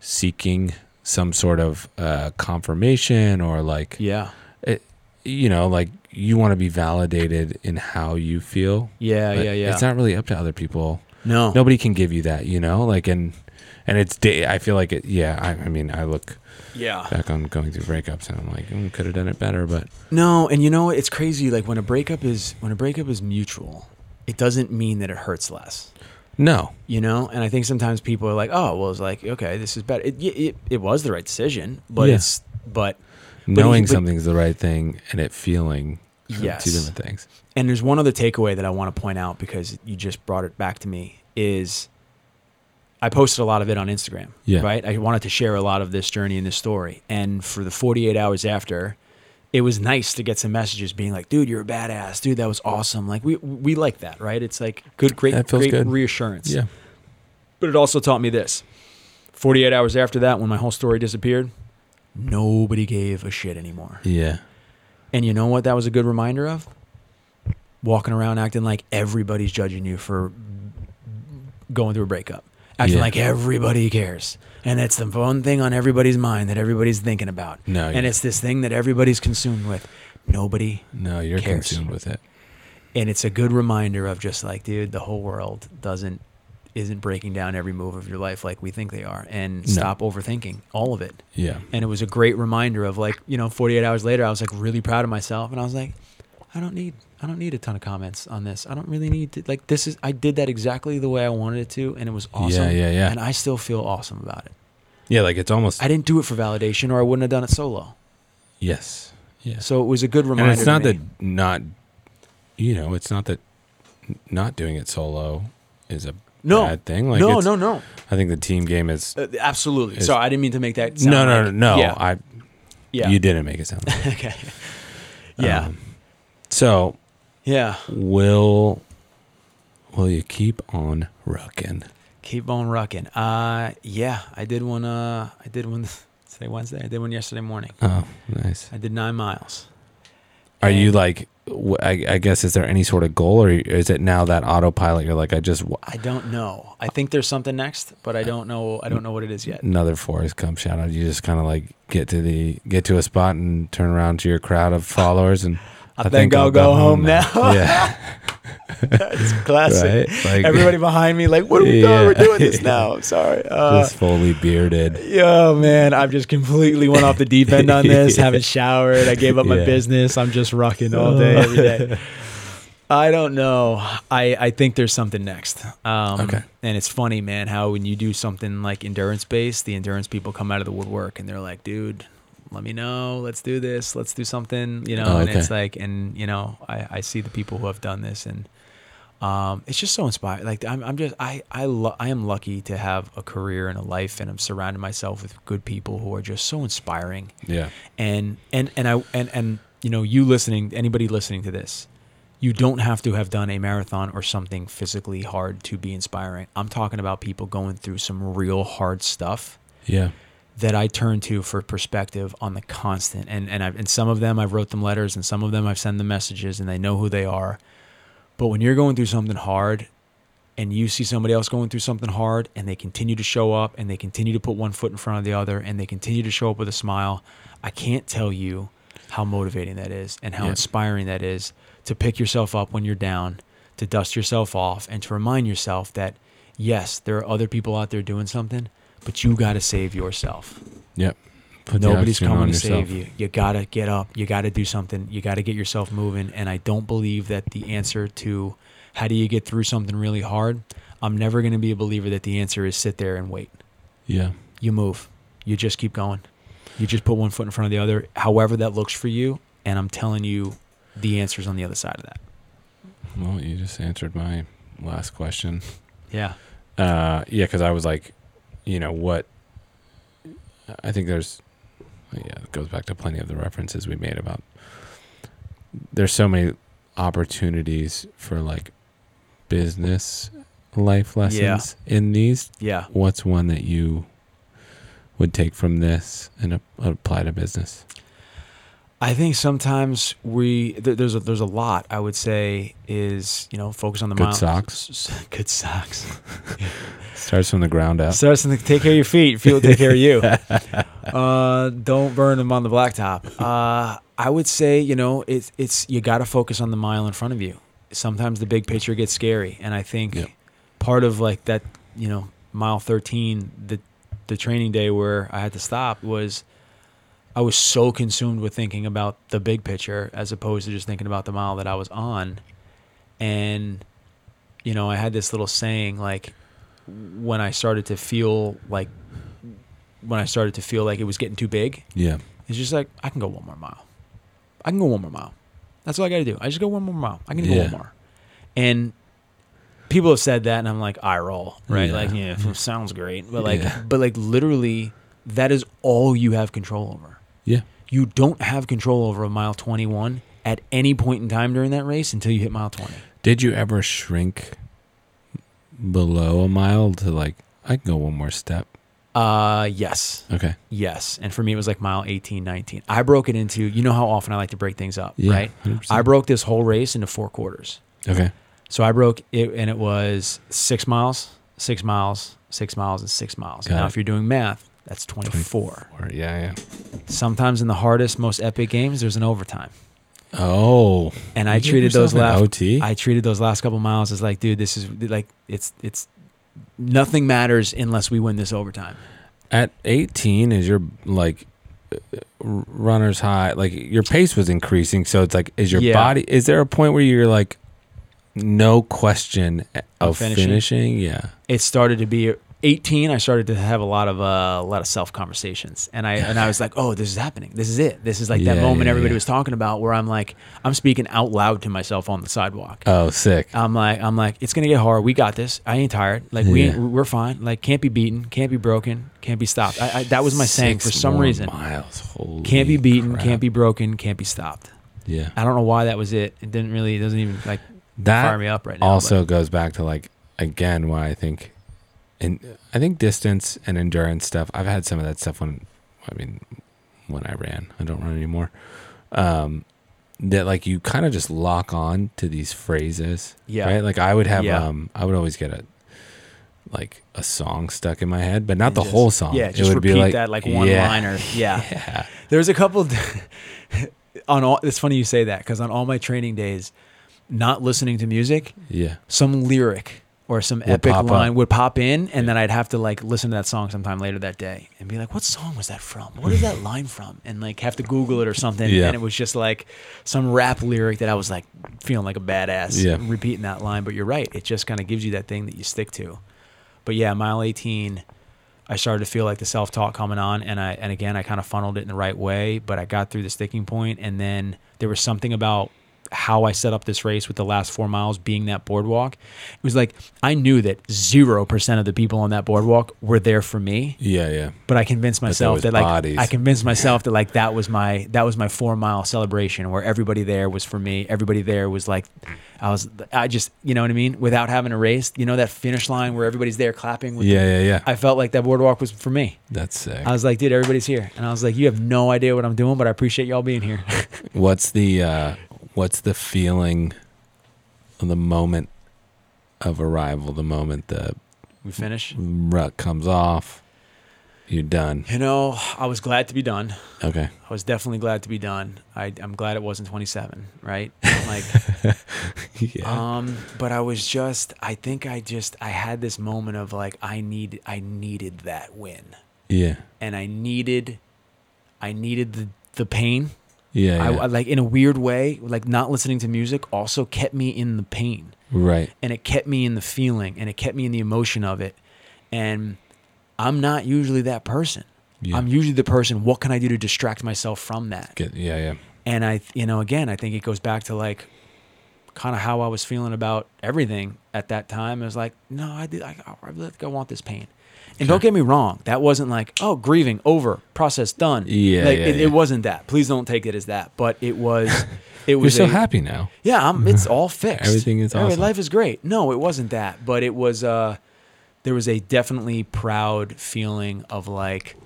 seeking some sort of uh, confirmation or like yeah, it, you know, like you want to be validated in how you feel. yeah, yeah, yeah. It's not really up to other people. No, Nobody can give you that, you know, like, and, and it's, da- I feel like it, yeah. I, I mean, I look yeah. back on going through breakups and I'm like, mm, could have done it better, but No, and you know it's crazy. Like when a breakup is when a breakup is mutual, it doesn't mean that it hurts less. no. You know, and I think sometimes people are like, "Oh, well, it's like okay, this is better." It it, it was the right decision, but Yeah. it's but Knowing but- something's the right thing and it feeling Yes. two different things. and there's one other takeaway that I want to point out because you just brought it back to me is I posted a lot of it on Instagram. Yeah. Right. I wanted to share a lot of this journey and this story, and for the 48 hours after. It was nice to get some messages being like, "Dude, you're a badass, dude. That was awesome." Like we we like that, right? It's like good, great, great good. reassurance. Yeah. But it also taught me this 48 hours after that, when my whole story disappeared, nobody gave a shit anymore. Yeah. And you know what that was a good reminder of? Walking around acting like everybody's judging you for going through a breakup. Acting Yeah. like everybody cares. And it's the one thing on everybody's mind that everybody's thinking about. No. And it's this thing that everybody's consumed with. Nobody. no, you're cares. consumed with it. And it's a good reminder of just like, dude, the whole world doesn't isn't breaking down every move of your life like we think they are. And No. stop overthinking all of it. Yeah. and it was a great reminder of like you know 48 hours later i was like really proud of myself and i was like i don't need i don't need a ton of comments on this i don't really need to like this is i did that exactly the way i wanted it to and it was awesome Yeah, yeah, yeah. and i still feel awesome about it Yeah. Like it's almost, i didn't do it for validation or i wouldn't have done it solo yes. Yes. so it was a good reminder and it's not that not you know it's not that not doing it solo is a no. bad thing? Like no no no. I think the team game is Uh, absolutely. It's- so i didn't mean to make that sound no no like- no no. Yeah. I yeah. you didn't make it sound like okay. Yeah. Um, so yeah. will will you keep on rocking? Keep on rocking. Uh yeah i did one uh i did one today wednesday. I did one yesterday morning. Oh nice. I did nine miles. Are you like I, guess is there any sort of goal or is it now that autopilot you're like i just w- I don't know. I think there's something next, but I don't know. I don't know what it is yet. another Forrest Gump shout out you just kind of like get to the get to a spot and turn around to your crowd of followers and I, think, I'll go, home now. yeah it's classic. right like Everybody behind me, like, what are we doing? We're doing this now. I'm sorry. Uh, just fully bearded yo, man, I've just completely went off the deep end on this. Haven't showered. I gave up my Yeah. business. I'm just rocking all day, every day. I don't know. I, I think there's something next. Um, Okay. And it's funny, man, how when you do something like endurance based, the endurance people come out of the woodwork and they're like, dude, let me know. Let's do this. Let's do something, you know. Oh, And it's like, and, you know, I, I see the people who have done this and um, it's just so inspiring. Like I'm, I'm just, I, I, lo- I am lucky to have a career and a life and I'm surrounding myself with good people who are just so inspiring yeah and and and I and and you know you listening anybody listening to this you don't have to have done a marathon or something physically hard to be inspiring i'm talking about people going through some real hard stuff yeah that i turn to for perspective on the constant and and, I've, and some of them i've wrote them letters and some of them i've sent them messages and they know who they are but when you're going through something hard and you see somebody else going through something hard and they continue to show up and they continue to put one foot in front of the other and they continue to show up with a smile, I can't tell you how motivating that is and how Yeah. inspiring that is to pick yourself up when you're down, to dust yourself off, and to remind yourself that, yes, there are other people out there doing something, but you got to save yourself. Yep. Put Nobody's coming to yourself. save you. You got to get up. You got to do something. You got to get yourself moving. And I don't believe that the answer to how do you get through something really hard, I'm never going to be a believer that the answer is sit there and wait. Yeah. You move. You just keep going. You just put one foot in front of the other, however that looks for you. And I'm telling you, the answer's on the other side of that. Well, you just answered my last question. Yeah. Uh, yeah, because I was like, you know what? I think there's, yeah, it goes back to plenty of the references we made about. There's so many opportunities for like business life lessons in these. Yeah. What's one that you would take from this and apply to business? I think sometimes we th- there's a there's a lot I would say is you know focus on the Good mile- socks. good socks. Starts from the ground up. Starts to take care of your feet. Feet will take care of you. Uh, don't burn them on the blacktop. Uh, I would say you know it's it's you got to focus on the mile in front of you. Sometimes the big picture gets scary, and I think Yep. part of like that you know mile 13 the the training day where I had to stop was I was so consumed with thinking about the big picture as opposed to just thinking about the mile that I was on. And, you know, I had this little saying like when I started to feel like, when I started to feel like it was getting too big, Yeah. it's just like, I can go one more mile. I can go one more mile. That's all I got to do. I just go one more mile. I can go one more. And people have said that, and I'm like, I roll, right? Yeah. Like, yeah, sounds great. But like, Yeah. but like literally, that is all you have control over. Yeah. You don't have control over a mile 21 at any point in time during that race until you hit mile 20. Did you ever shrink below a mile to like, I can go one more step? Uh, yes. Okay. Yes. And for me, it was like mile 18, 19. I broke it into, you know how often I like to break things up, Yeah. right? 100%. I broke this whole race into four quarters. Okay. So I broke it, and it was six miles, six miles, six miles, and six miles. Got now, it. if you're doing math, that's 24. Or, yeah, yeah. Sometimes in the hardest, most epic games, there's an overtime. Oh. And I treated those last, OT. I treated those last couple miles as like, dude, this is like, it's, it's, nothing matters unless we win this overtime. At 18, is your like runner's high? Like your pace was increasing, so it's like, is your Yeah. body? Is there a point where you're like, no question eh, of Of finishing? finishing? Yeah. it started to be 18 i started to have a lot of uh, a lot of self conversations and i and i was like oh this is happening. This is it. This is like that moment yeah, everybody yeah. was talking about where i'm like i'm speaking out loud to myself on the sidewalk. Oh, sick. i'm like i'm like it's gonna get hard. We got this. I ain't tired. Like we ain't, we're fine. Like can't be beaten. Can't be broken. Can't be stopped. I, I, that was my saying for some reason. Miles. Holy can't be beaten. crap. can't be broken. Can't be stopped. Yeah. i don't know why that was it. It didn't really it doesn't even like That fire me up right now also goes back to like again why I think and I think distance and endurance stuff. I've had some of that stuff when I mean when I ran. I don't run anymore. Um that like you kind of just lock on to these phrases. Yeah. Right? Like I would have Yeah. um I would always get a like a song stuck in my head, but not And the just- whole song. yeah It just would be repeat like- that like one yeah. liner yeah Yeah. There's a couple on all. It's funny you say that because on all my training days, not listening to music, Yeah. some lyric or some Would epic pop up. line would pop in, and then I'd have to like listen to that song sometime later that day and be like, "What song was that from? What is that line from?" And like have to Google it or something. Yeah. And it was just like some rap lyric that I was like feeling like a badass Yeah. repeating that line. But you're right; it just kind of gives you that thing that you stick to. But yeah, mile 18. I started to feel like the self talk coming on, and I and again I kind of funneled it in the right way, but I got through the sticking point, and then there was something about how I set up this race with the last four miles being that boardwalk. It was like I knew that zero percent of the people on that boardwalk were there for me, Yeah, yeah. but I convinced myself that like bodies. I convinced myself that like that was my that was my four mile celebration where everybody there was for me. Everybody there was like I was I just you know what I mean without having a race. You know that finish line where everybody's there clapping. With Yeah, yeah, yeah. I felt like that boardwalk was for me. That's sick. I was like, dude, everybody's here, and I was like, you have no idea what I'm doing, but I appreciate y'all being here. What's the uh what's the feeling of the moment of arrival, the moment the we finish. ruck comes off, you're done. You know, I was glad to be done. Okay. I was definitely glad to be done. I, I'm glad it wasn't 27, right? Like, yeah. um, but I was just, I think I just, I had this moment of like, I need, I needed that win, yeah. and I needed, I needed the the pain. Yeah. I, yeah. I like in a weird way, like not listening to music also kept me in the pain. right. and it kept me in the feeling and it kept me in the emotion of it and i'm not usually that person Yeah. i'm usually the person what can i do to distract myself from that Get, yeah, yeah. and i you know again i think it goes back to like kind of how I was feeling about everything at that time. It was like, no, I did. I, I I want this pain. And don't get me wrong, that wasn't like, oh, grieving over, process done. Yeah, like, yeah, it, yeah. it wasn't that. Please don't take it as that. But it was, it was. You're so a- happy now. Yeah, I'm, it's all fixed. Everything is Every- awesome. Life is great. No, it wasn't that, but it was. Uh, there was a definitely proud feeling of like,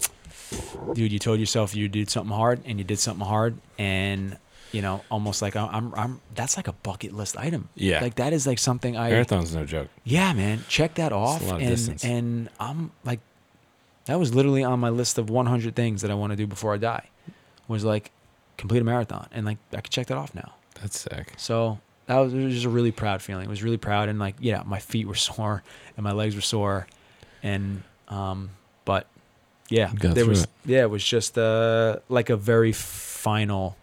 dude, you told yourself you did something hard, and you did something hard, and you know, almost like I'm, I'm, that's like a bucket list item. Yeah. like that is like something I. Marathon's no joke. Yeah, man, check that off, a lot of and distance. and I'm like, that was literally on my list of 100 things that I want to do before I die. Was like complete a marathon, and like I could check that off now. That's sick. So that was, was just a really proud feeling. It was really proud, and like yeah, my feet were sore and my legs were sore, and um, but yeah, got there was it. yeah, it was just uh like a very final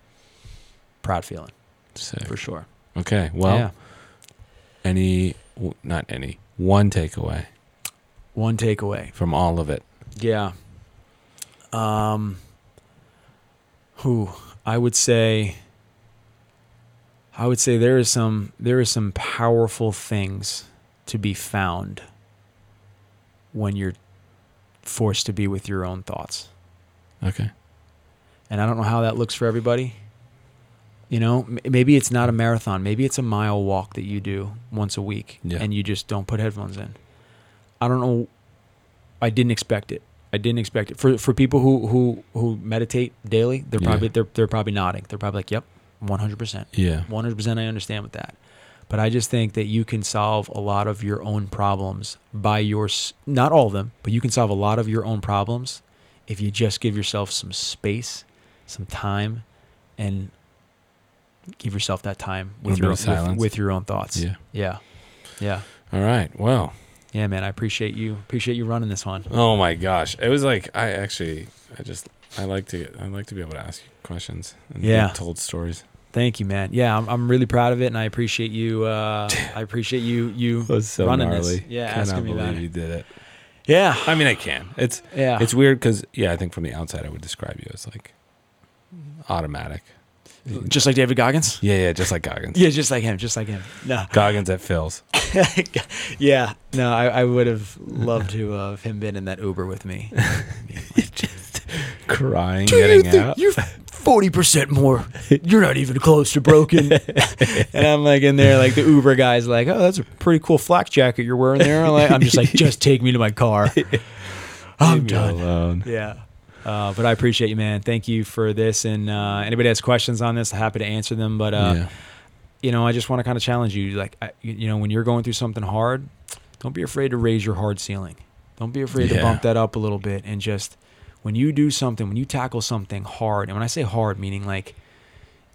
proud feeling Sick. for sure. Okay. Well, yeah. any, not any, one takeaway One takeaway. from all of it. Yeah. Um. Who I would say. I would say there is some there is some powerful things to be found when you're forced to be with your own thoughts. Okay. And I don't know how that looks for everybody. You know, M- maybe it's not a marathon. Maybe it's a mile walk that you do once a week Yeah. and you just don't put headphones in. I don't know. I didn't expect it. I didn't expect it. For for people who who who meditate daily, they're Yeah. probably they're they're probably nodding. They're probably like, "Yep, 100%." Yeah. 100% I understand with that. But I just think that you can solve a lot of your own problems by your, not all of them, but you can solve a lot of your own problems if you just give yourself some space, some time, and give yourself that time with your, of with, with your own thoughts. Yeah. Yeah. Yeah. All right. Well, Yeah, man. I appreciate you. Appreciate you running this one. oh my gosh. It was like, I actually, I just, I like to, I like to be able to ask you questions and Yeah. told stories. Thank you, man. Yeah, I'm, I'm really proud of it, and I appreciate you. Uh, I appreciate you. You was so running gnarly. this. Yeah, Cannot asking me believe you did it. Yeah. I mean, I can. It's, Yeah. it's weird because, yeah, I think from the outside, I would describe you as like automatic. Just like David Goggins. Yeah, yeah, just like Goggins. Yeah, just like him. Just like him. No. Goggins at Phil's. yeah. No, I, I would have loved to have him been in that Uber with me. just Crying, getting out. You're forty percent more. You're not even close to broken. and I'm like in there, like the Uber guy's like, "Oh, that's a pretty cool flak jacket you're wearing there." I'm, like, I'm just like, "Just take me to my car. I'm done." alone. Yeah. Uh, but I appreciate you, man. Thank you for this. And uh, anybody has questions on this, I'm happy to answer them. But uh, yeah. you know, I just want to kind of challenge you. Like, I, you you know, when you're going through something hard, don't be afraid to raise your hard ceiling. Don't be afraid to bump that up a little bit. And just when you do something, when you tackle something hard, and when I say hard, meaning like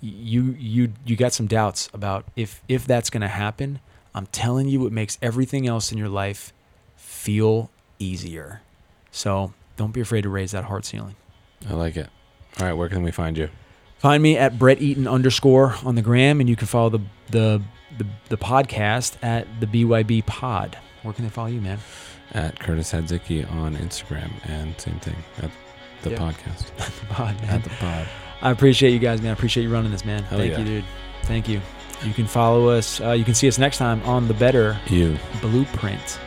you you you got some doubts about if if that's going to happen. I'm telling you, it makes everything else in your life feel easier. So don't be afraid to raise that hard ceiling. I like it. All right, where can we find you? Find me at Brett Eaton underscore on the gram, and you can follow the the the, the podcast at the BYB Pod. Where can they follow you, man? At Curtis Hadzicki on Instagram, and same thing at the Yeah. podcast. At the pod, man. At the pod. I appreciate you guys, man. I appreciate you running this, man. Hell Thank yeah. you, dude. Thank you. You can follow us. Uh, you can see us next time on the Better You. Blueprint